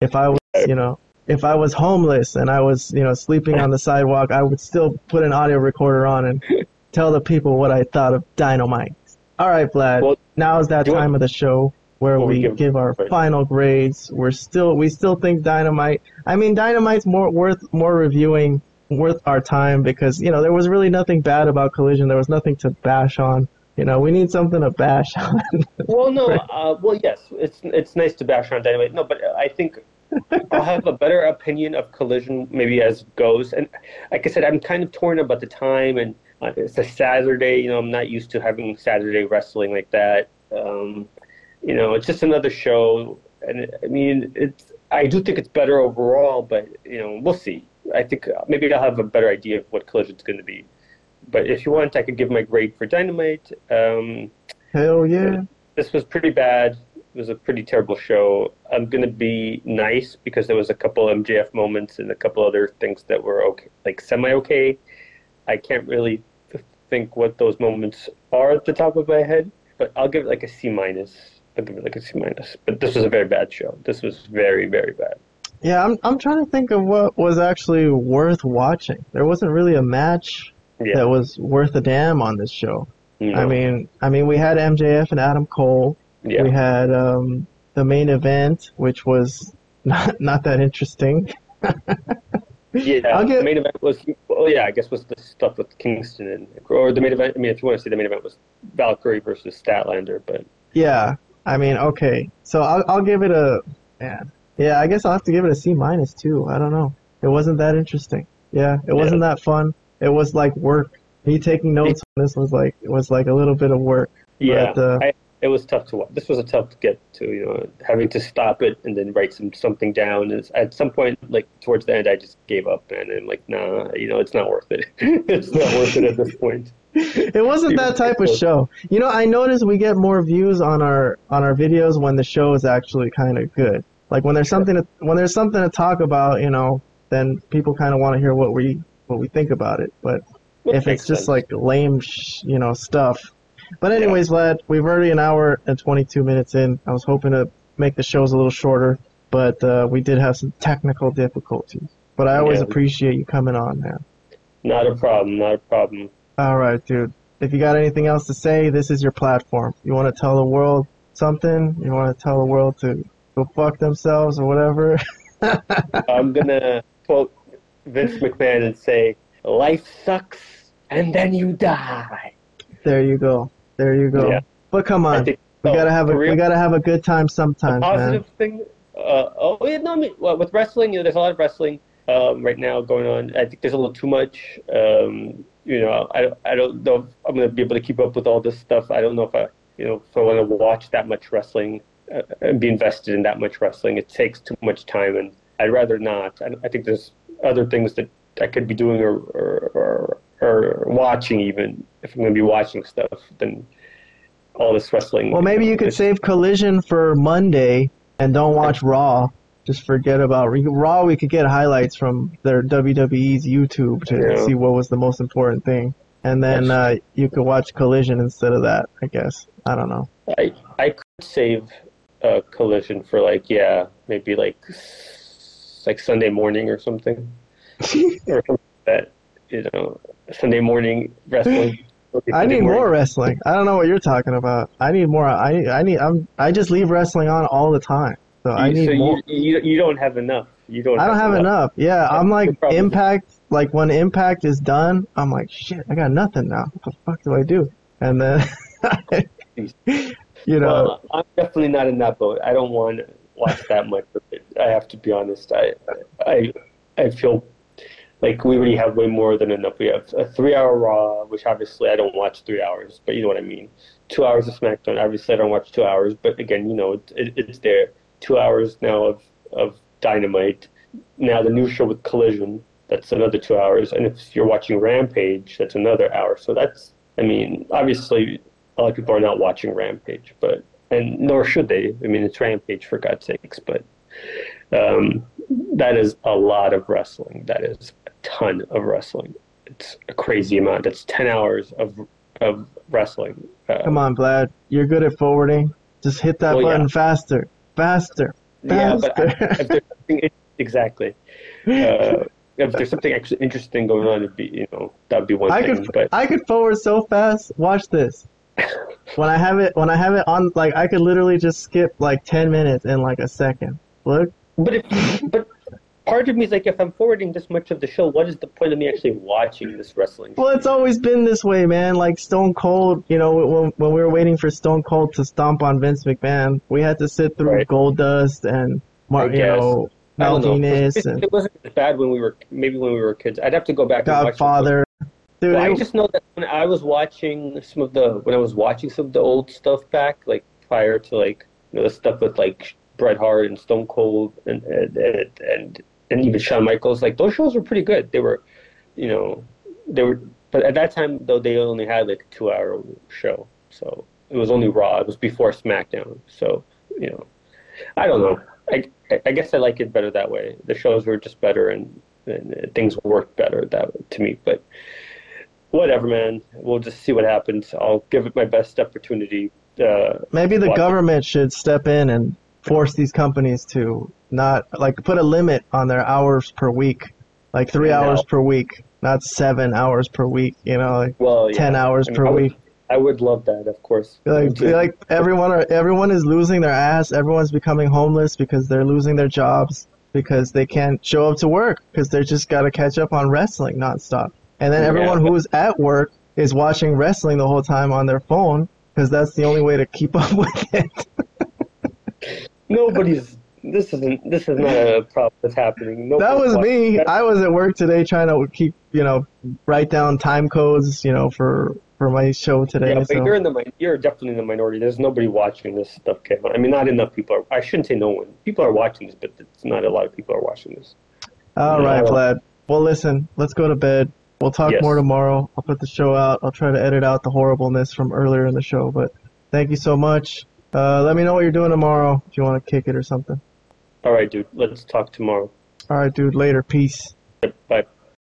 If I was, you know, if I was homeless and I was, you know, sleeping on the sidewalk, I would still put an audio recorder on and (laughs) tell the people what I thought of Dynamite. All right, Vlad. Well, now is that time of the show where we we give- give our right. final grades. We're still we still think Dynamite. I mean, Dynamite's more worth more reviewing, worth our time because you know there was really nothing bad about Collision. There was nothing to bash on. You know, we need something to bash (laughs) on. Well, no. (laughs) Uh, well, yes. It's it's nice to bash on Dynamite. No, but I think I'll have a better opinion of Collision maybe as goes. And like I said, I'm kind of torn about the time, and uh, it's a Saturday. You know, I'm not used to having Saturday wrestling like that. Um, you know, it's just another show, and I mean, it's. I do think it's better overall, but you know, we'll see. I think uh, maybe I'll have a better idea of what Collision's going to be. But if you want, I could give my grade for Dynamite. Um, Hell yeah. This was pretty bad. It was a pretty terrible show. I'm gonna be nice because there was a couple MJF moments and a couple other things that were okay, like semi okay. I can't really think what those moments are at the top of my head, but I'll give it like a C minus. I'll give it like a C minus. But this was a very bad show. This was very very bad. Yeah, I'm I'm trying to think of what was actually worth watching. There wasn't really a match Yeah. that was worth a damn on this show. No. I mean, I mean, we had MJF and Adam Cole. Yeah. We had um, the main event, which was not not that interesting. (laughs) Yeah, I'll get- the main event was well, yeah, I guess was the stuff with Kingston and or the main event. I mean, if you want to say the main event was Valkyrie versus Statlander, but Yeah, I mean, okay, so I'll I'll give it a yeah, yeah. I guess I'll have to give it a C minus too. I don't know. It wasn't that interesting. Yeah, it wasn't that fun. It was like work. Me taking notes (laughs) on this was like it was like a little bit of work. yeah, But, uh, I, it was tough to watch. This was a tough to get to, you know, having to stop it and then write some something down. And at some point, like towards the end, I just gave up. And I'm like, nah, you know, it's not worth it. (laughs) it's not worth it at this point. It wasn't that type of show. You know, I noticed we get more views on our on our videos when the show is actually kind of good. Like when there's something to, when there's something to talk about, you know, then people kind of want to hear what we what we think about it. But if it's just like lame, sh- you know, stuff. But anyways, lad, we've already an hour and 22 minutes in. I was hoping to make the shows a little shorter, but uh, we did have some technical difficulties. But I always Yeah. appreciate you coming on, man. not a problem, not a problem. All right, dude. If you got anything else to say, this is your platform. You want to tell the world something? You want to tell the world to go fuck themselves or whatever? (laughs) I'm gonna quote Vince McMahon and say, "Life sucks, and then you die." there you go. There you go. Yeah. But come on, think we oh, gotta have a we gotta have a good time sometimes, man. positive thing. Uh, oh, yeah, no, I mean, well, with wrestling, you know, there's a lot of wrestling um, right now going on. I think there's a little too much. Um, you know, I, I don't know if I'm to be able to keep up with all this stuff. I don't know if I, you know, if I want to watch that much wrestling uh, and be invested in that much wrestling. It takes too much time, and I'd rather not. I, I think there's other things that I could be doing or, or, or, or watching even if I'm going to be watching stuff then all this wrestling. Well, maybe you could save Collision for Monday and don't watch Raw. Just forget about Raw. We could get highlights from their WWE's YouTube to Yeah. see what was the most important thing, and then uh, you could watch Collision instead of that. I guess I don't know. I I could save a collision for like yeah maybe like like Sunday morning or something (laughs) or something like that you know Sunday morning wrestling. (gasps) I need morning. more wrestling. I don't know what you're talking about. I need more. I I need. I'm. I just leave wrestling on all the time. So I need so more. You, you you don't have enough. You don't. I don't have enough. Yeah, I'm like Impact. Like when Impact is done, I'm like shit. I got nothing now. What the fuck do I do? And then, (laughs) you know, Well, I'm definitely not in that boat. I don't want to watch that much of it. I have to be honest. I I I feel like we already have way more than enough. We have a three-hour Raw, which obviously I don't watch three hours, but you know what I mean. Two hours of SmackDown. Obviously, I don't watch two hours, but again, you know, it, it, it's there. Two hours now of of Dynamite. Now the new show with Collision. That's another two hours, and if you're watching Rampage, that's another hour. So that's, I mean, obviously a lot of people are not watching Rampage, but and nor should they. I mean, it's Rampage for God's sakes, but um, that is a lot of wrestling. That is ton of wrestling. It's a crazy amount. That's ten hours of of wrestling. Uh, come on, Vlad. You're good at forwarding. Just hit that Well, yeah. button faster, faster. Yeah, but I, if there's something exactly, uh, if there's something actually interesting going on, it'd be you know that'd be one I thing. could but I could forward so fast. Watch this. (laughs) When I have it when I have it on like I could literally just skip like ten minutes in like a second. Look. But if, but part of me is like, if I'm forwarding this much of the show, what is the point of me actually watching this wrestling? Well, it's always been this way, man. Like Stone Cold, you know, when, when we were waiting for Stone Cold to stomp on Vince McMahon, we had to sit through Right. Goldust and Mar- I you know I don't know. It, and it wasn't as bad when we were maybe when we were kids. I'd have to go back and watch. it. Godfather. Dude, Well, I just know that when I was watching some of the when I was watching some of the old stuff back, like prior to like you know the stuff with like Bret Hart and Stone Cold and and and and, and even Shawn Michaels, like those shows were pretty good. They were, you know, they were. But at that time though, they only had like a two-hour show, so it was only Raw. It was before SmackDown. So you know, I don't know. I I guess I like it better that way. The shows were just better and, and things worked better that to me. But whatever, man. We'll just see what happens. I'll give it my best opportunity. Uh, Maybe the watch it. government should step in and force these companies to not like put a limit on their hours per week, like three hours per week, not seven hours per week. You know, like Well, yeah. ten hours I mean, per I would- week. I would love that, of course. Like, like everyone are everyone is losing their ass. Everyone's becoming homeless because they're losing their jobs because they can't show up to work because they just got to catch up on wrestling nonstop. And then Yeah. everyone who's at work is watching wrestling the whole time on their phone because that's the only way to keep (laughs) up with it. nobody's. This isn't. This is not a problem that's happening. that was me. that. I was at work today trying to keep, you know, write down time codes, you know, for for my show today. Yeah, but so. you're in the you're definitely in the minority. There's nobody watching this stuff, Kevin. I mean, not enough people are. I shouldn't say no one. People are watching this, but it's not a lot of people are watching this. All right, No. Vlad. Well, listen, let's go to bed. We'll talk Yes. more tomorrow. I'll put the show out. I'll try to edit out the horribleness from earlier in the show. But thank you so much. Uh, let me know what you're doing tomorrow if you want to kick it or something. All right, dude. Let's talk tomorrow. All right, dude. Later. Peace. Bye.